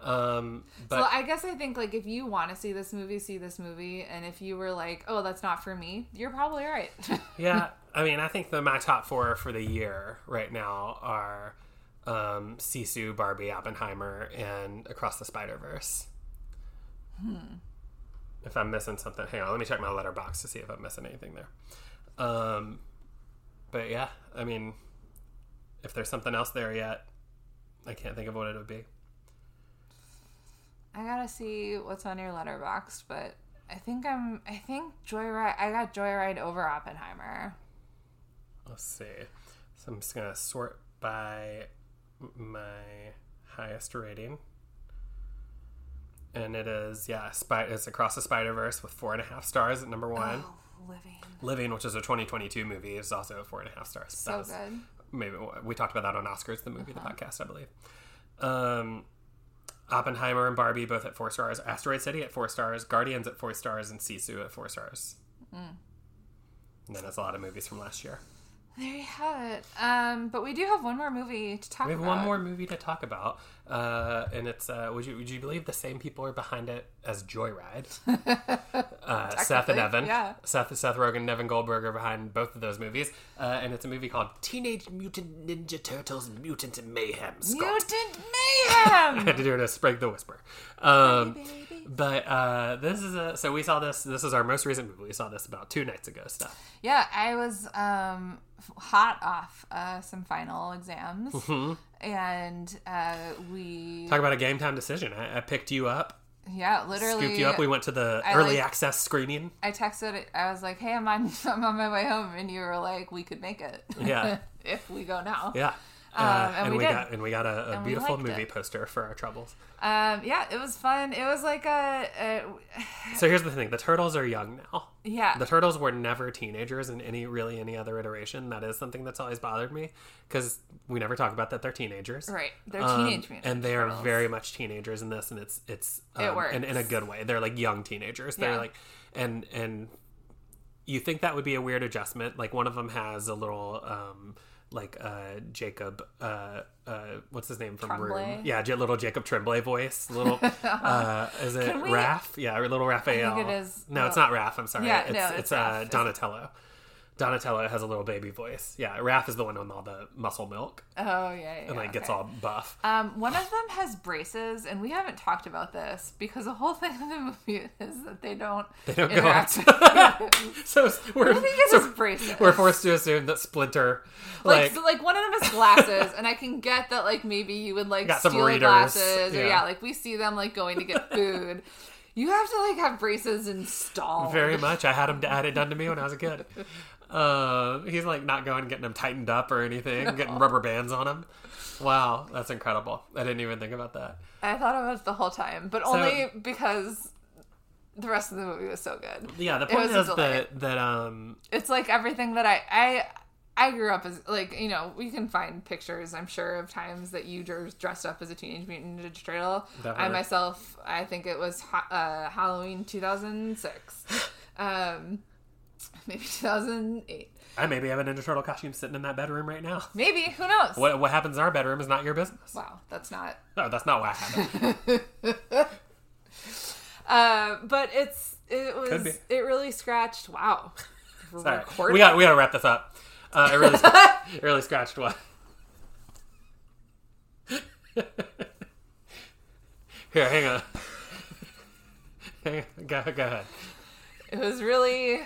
Um, but
so I guess I think like if you want to see this movie, see this movie, and if you were like, oh, that's not for me, you're probably right.
yeah, I mean, I think the my top four for the year right now are um, Sisu, Barbie, Oppenheimer, and Across the Spider Verse.
Hmm.
If I'm missing something, hang on. Let me check my Letterboxd to see if I'm missing anything there. Um, but yeah, I mean, if there's something else there yet, I can't think of what it would be.
I gotta see what's on your Letterboxd, but I think I'm. I think Joyride. I got Joyride over Oppenheimer.
Let's see. So I'm just gonna sort by my highest rating, and it is yeah, Spy- it's Across the Spider Verse with four and a half stars at number one.
Oh, living
Living, which is a 2022 movie, is also four and a half stars.
so
That was-
good.
Maybe we talked about that on Oscars, the movie, the podcast, I believe. Um, Oppenheimer and Barbie both at four stars. Asteroid City at four stars. Guardians at four stars, and Sisu at four stars.
Mm.
And then that's a lot of movies from last year.
There you have it. Um, but we do have one more movie to talk
We have
about.
one more movie to talk about, uh, and it's uh, would you would you believe the same people are behind it as Joyride? uh, Seth and Evan,
yeah.
Seth Seth Rogen, and Evan Goldberg are behind both of those movies, uh, and it's a movie called Teenage Mutant Ninja Turtles: Mutant Mayhem. Scott.
Mutant Mayhem.
I had to do it as Sprague the Whisper. Um,
Baby.
but uh, this is a so we saw this. This is our most recent movie. We saw this about two nights ago. Stuff.
Yeah, I was um, hot off uh, some final exams, and uh, we
Talk about a game time decision. I, I picked you up
Yeah, literally.
Scooped you up. We went to the
I
early
like-
access screening.
I texted. I was like, "Hey, I'm on. I'm on my way home," and you were like, "We could make it.
Yeah.
if we go now."
Yeah.
Um,
Uh,
and
and
we
we got and we got a, a beautiful movie
it.
poster for our troubles.
Um, yeah, it was fun. It was like a, a
So here's the thing: the turtles are young now.
yeah.
The turtles were never teenagers in any really any other iteration. That is something that's always bothered me because we never talk about that they're teenagers.
right. They're
Um,
teenage
and they are
Turtles.
very much teenagers in this, and it's it's
It
um,
works.
in, in a good way. They're like young teenagers. They're
Yeah.
like, and and you think that would be a weird adjustment. Like one of them has a little um like uh Jacob uh uh what's his name from
Tremblay?
Room? Yeah, little Jacob Tremblay voice. Little uh is it
we-
Raph? Yeah, or little Raphael.
it is-
No, it's not Raph. I'm sorry.
Yeah,
it's,
no,
it's,
it's
uh
Raph.
Donatello. Donatello has a little baby voice. Yeah, Raph is the one on all the muscle milk
Oh yeah, yeah.
and like gets all buff.
Um, one of them has braces, and we haven't talked about this because the whole thing of the movie is that they don't
They don't
interact.
So we're
I think it's
so we're forced to assume that Splinter,
like
like,
so, like one of them has glasses, and I can get that like maybe you would like steal glasses, or
yeah.
like we see them like going to get food. You have to like have braces installed.
very much. I had them had it done to me when I was a kid. Uh, he's like not going getting them tightened up or anything, getting rubber bands on him. Wow, that's incredible. I didn't even think about that.
I thought about it the whole time, but only because the rest of the movie was so good.
Yeah, the point is that that um
it's like everything that I I I grew up as like you know we can find pictures I'm sure of times that you dr- dressed up as a teenage mutant ninja turtle. I myself I think it was ha- uh, Halloween 2006, um, maybe 2008,
I maybe have a Ninja Turtle costume sitting in that bedroom right now.
maybe who knows?
What what happens in our bedroom is not your business.
Wow, that's not.
No, that's not what happened.
Uh, but it's it was it really scratched. Wow,
Sorry,
recording.
we got we got to wrap this up. Uh, it really it really scratched what. Here, hang on. Hang on. Go, go ahead.
It was really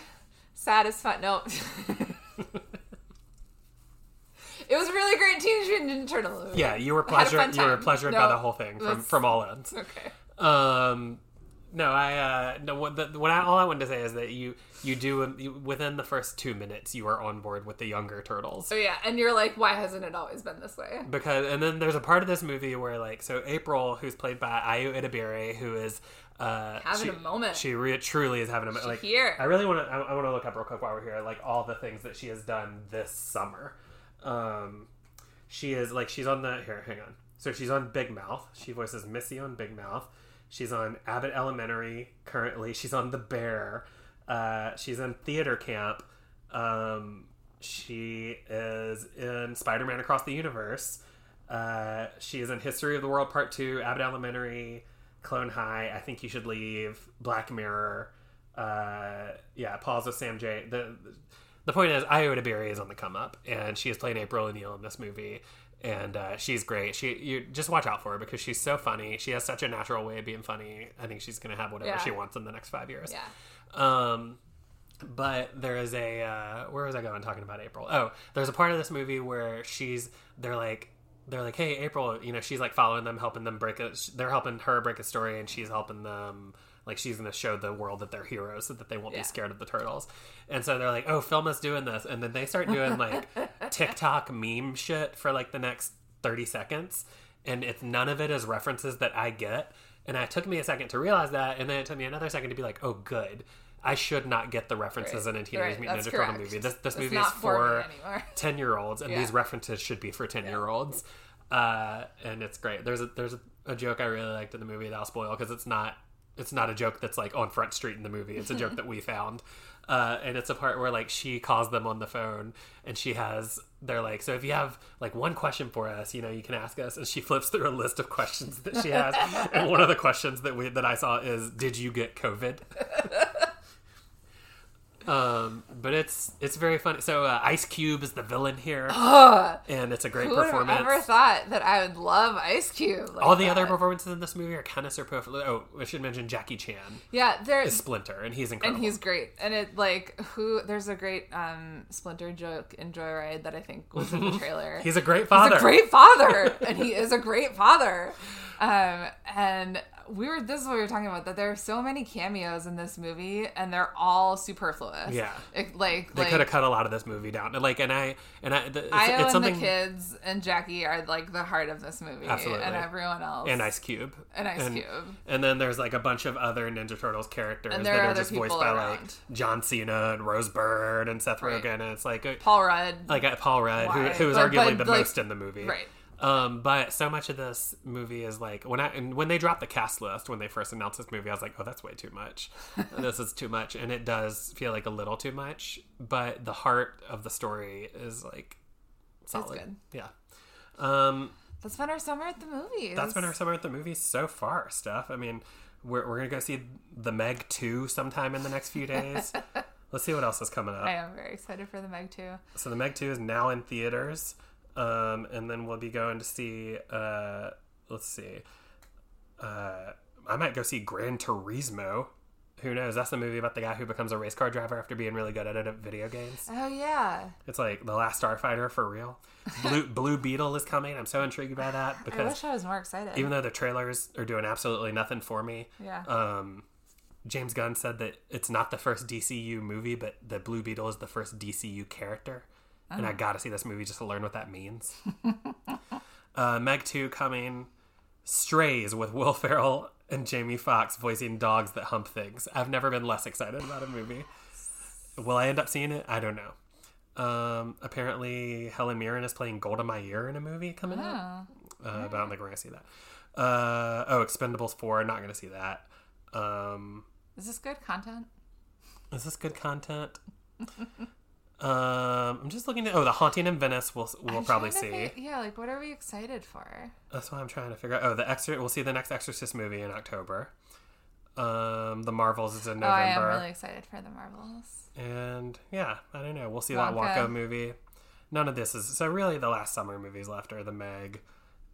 satisfying. No. it was a really great Teenage Mutant Ninja Turtle movie.
Yeah, you were
I had a
pleasured. You were pleasured
No,
by the whole thing from from all ends.
Okay.
Um, no, I uh, no. What the, what I all I wanted to say is that you you do you, within the first two minutes you are on board with the younger turtles.
Oh yeah, and you're like, why hasn't it always been this way?
because and then there's a part of this movie where like so April who's played by Ayo Edebiri, who is uh
Having
she,
a moment.
she re- truly is having a moment like
here.
I really want to I, I want to look up real quick while we're here like all the things that she has done this summer. Um she is like she's on the here hang on. So she's on Big Mouth. She voices Missy on Big Mouth. She's on Abbott Elementary currently. She's on The Bear. Uh she's in Theater Camp. Um she is in Spider-Man Across the Universe. Uh, she is in History of the World Part Two, Abbott Elementary, Clone High. I think you should leave. Black Mirror. Uh, yeah, Pause with Sam Jay. The the point is, Ayo Edebiri is on the come up, and she is playing April O'Neil in this movie, and uh, she's great. She you just watch out for her because she's so funny. She has such a natural way of being funny. I think she's gonna have whatever
Yeah.
she wants in the next five years.
Yeah.
Um, but there is a uh, where was I going talking about April? Oh, there's a part of this movie where she's they're like they're like, hey April, you know, she's like following them, helping them break a. They're helping her break a story, and she's helping them. Like she's gonna show the world that they're heroes, so that they won't
Yeah.
be scared of the turtles. And so they're like, "Oh, film is doing this," and then they start doing like TikTok meme shit for like the next thirty seconds, and it's none of it is references that I get. And it took me a second to realize that, and then it took me another second to be like, "Oh, good." I should not get the references
Right.
in a Teenage
Right,
Mutant
that's
Ninja Turtle movie. This this
It's
movie is
for
for
me anymore.
ten year olds, and
Yeah.
these references should be for ten year olds. Uh, and it's great. There's a there's a, a joke I really liked in the movie that I'll spoil because it's not it's not a joke that's like on Front Street in the movie. It's a joke that we found. Uh, and it's a part where like she calls them on the phone and she has they're like so if you have like one question for us you know you can ask us and she flips through a list of questions that she has and one of the questions that we that I saw is did you get COVID um but it's it's very funny so uh, Ice Cube is the villain here and it's a great
Who would have
performance
ever thought that I would love Ice Cube? like
all the other performances in this movie are kind of superfluous. Oh, I should mention Jackie Chan
yeah, there
is Splinter, and he's incredible.
and he's great. And it like who? There's a great um Splinter joke in Joyride that I think was in the trailer.
he's a great father.
He's a great father, and he is a great father. Um, and we were this is what we were talking about that there are so many cameos in this movie and they're all superfluous.
Yeah.
It- like
They
like
could have cut a lot of this movie down. Like, and I and I, the, it's,
Ayo
it's
and the kids and Jackie are like the heart of this movie,
Absolutely.
and everyone else
and Ice Cube.
And Ice
and,
Cube.
And then there's like a bunch of other Ninja Turtles characters
And there
that
are
are just voiced by like. John Cena and Rose Byrne and Seth
Right.
Rogen. And it's like, a,
Paul Rudd.
like uh, Paul Rudd, who, who is
But-
arguably
but,
the
like-
most in the movie.
right.
Um, but so much of this movie is like when I and when they dropped the cast list when they first announced this movie, I was like, oh, that's way too much. this is too much, and it does feel like a little too much. But the heart of the story is like solid.
good.
Yeah. Um,
That's been our summer at the movies.
that's been our summer at the movies so far, Steph. I mean, we're, we're gonna go see the Meg two sometime in the next few days. Let's see what else is coming up.
I am very excited for the Meg two.
So the Meg 2 is now in theaters. Um, and then we'll be going to see, uh, let's see. Uh, I might go see Gran Turismo. Who knows? That's the movie about the guy who becomes a race car driver after being really good at it at video games.
Oh yeah,
It's like The Last Starfighter for real. Blue, Blue Beetle is coming. I'm so intrigued by that because I
wish I was more excited.
even though the trailers are doing absolutely nothing for me,
yeah,
um, James Gunn said that it's not the first DCU movie, but the Blue Beetle is the first DCU character. And. I gotta see this movie just to learn what that means. uh, Meg 2 coming. Strays with Will Ferrell and Jamie Foxx voicing dogs that hump things. I've never been less excited about a movie. Will I end up seeing it? I don't know. Um, apparently, Helen Mirren is playing Golda Meir in a movie coming out.
oh,
Uh, but I don't think we're gonna see that. Uh, oh, Expendables four. Not gonna see that. Um,
is this good content?
is this good content? um, I'm just looking at. Oh, The Haunting in Venice. We'll we'll
I'm
probably see.
yeah, like what are we excited for?
That's what I'm trying to figure out. Oh, the Exor. We'll see the next Exorcist movie in October. Um, The Marvels is in
Oh, I
November.
am really excited for the Marvels.
And yeah, I don't know. We'll see that
Wonka.
Wonka movie. None of this is so. Really, the last summer movies left are The Meg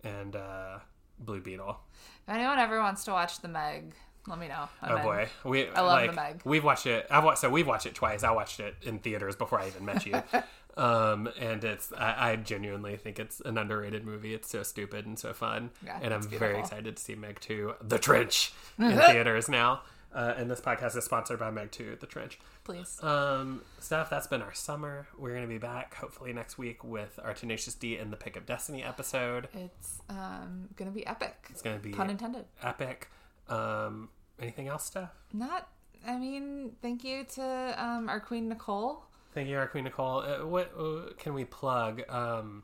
and uh, Blue Beetle.
If anyone ever wants to watch the Meg, let me know. I'm
Oh
in.
boy, we
I love
like
The Meg.
we've watched it. I've watched so we've watched it twice. I watched it in theaters before I even met you, um, and it's I, I genuinely think it's an underrated movie. It's so stupid and so fun,
Yeah,
and I'm
it's
very excited to see Meg Two: The Trench in theaters now. Uh, and this podcast is sponsored by Meg Two: The Trench.
Please.
Um, Steph, that's been our summer. We're gonna be back hopefully next week with our Tenacious D and the Pick of Destiny episode.
It's um gonna be epic.
It's gonna be
Pun intended.
epic. Um, anything else, Steph?
Not. I mean, thank you to um, our queen Nicole.
Thank you, our Queen Nicole. Uh, what uh, can we plug? Um,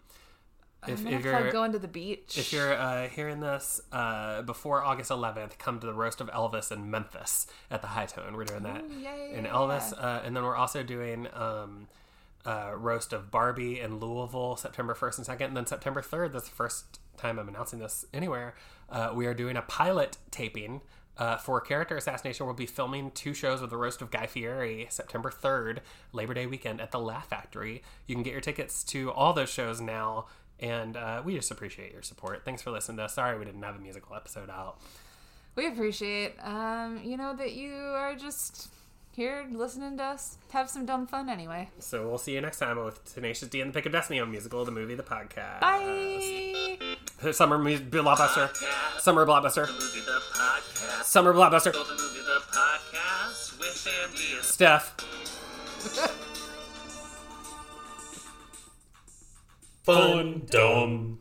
if, if you're
going to the beach.
if you're uh, hearing this uh, before August 11th, come to the roast of Elvis in Memphis at the Hi-Tone. We're doing that
Ooh, yay,
in Elvis,
yeah.
uh, and then we're also doing um, uh, roast of Barbie in Louisville, September 1st and 2nd, and then September 3rd. That's the first time I'm announcing this anywhere. Uh, we are doing a pilot taping. Uh, for Character Assassination, we'll be filming two shows with the roast of Guy Fieri September 3rd, Labor Day weekend at the Laugh Factory. You can get your tickets to all those shows now, and uh, we just appreciate your support. Thanks for listening to us. Sorry we didn't have a musical episode out.
We appreciate, um, you know, that you are just here listening to us have some dumb fun anyway.
So we'll see you next time with Tenacious D and the Pick of Destiny on Musical, the movie, the podcast.
Bye.
Summer mu- blockbuster. Summer blockbuster.
Movie the podcast.
Summer blockbuster.
The movie the podcast with Andy and
Steph.
Fun Dome.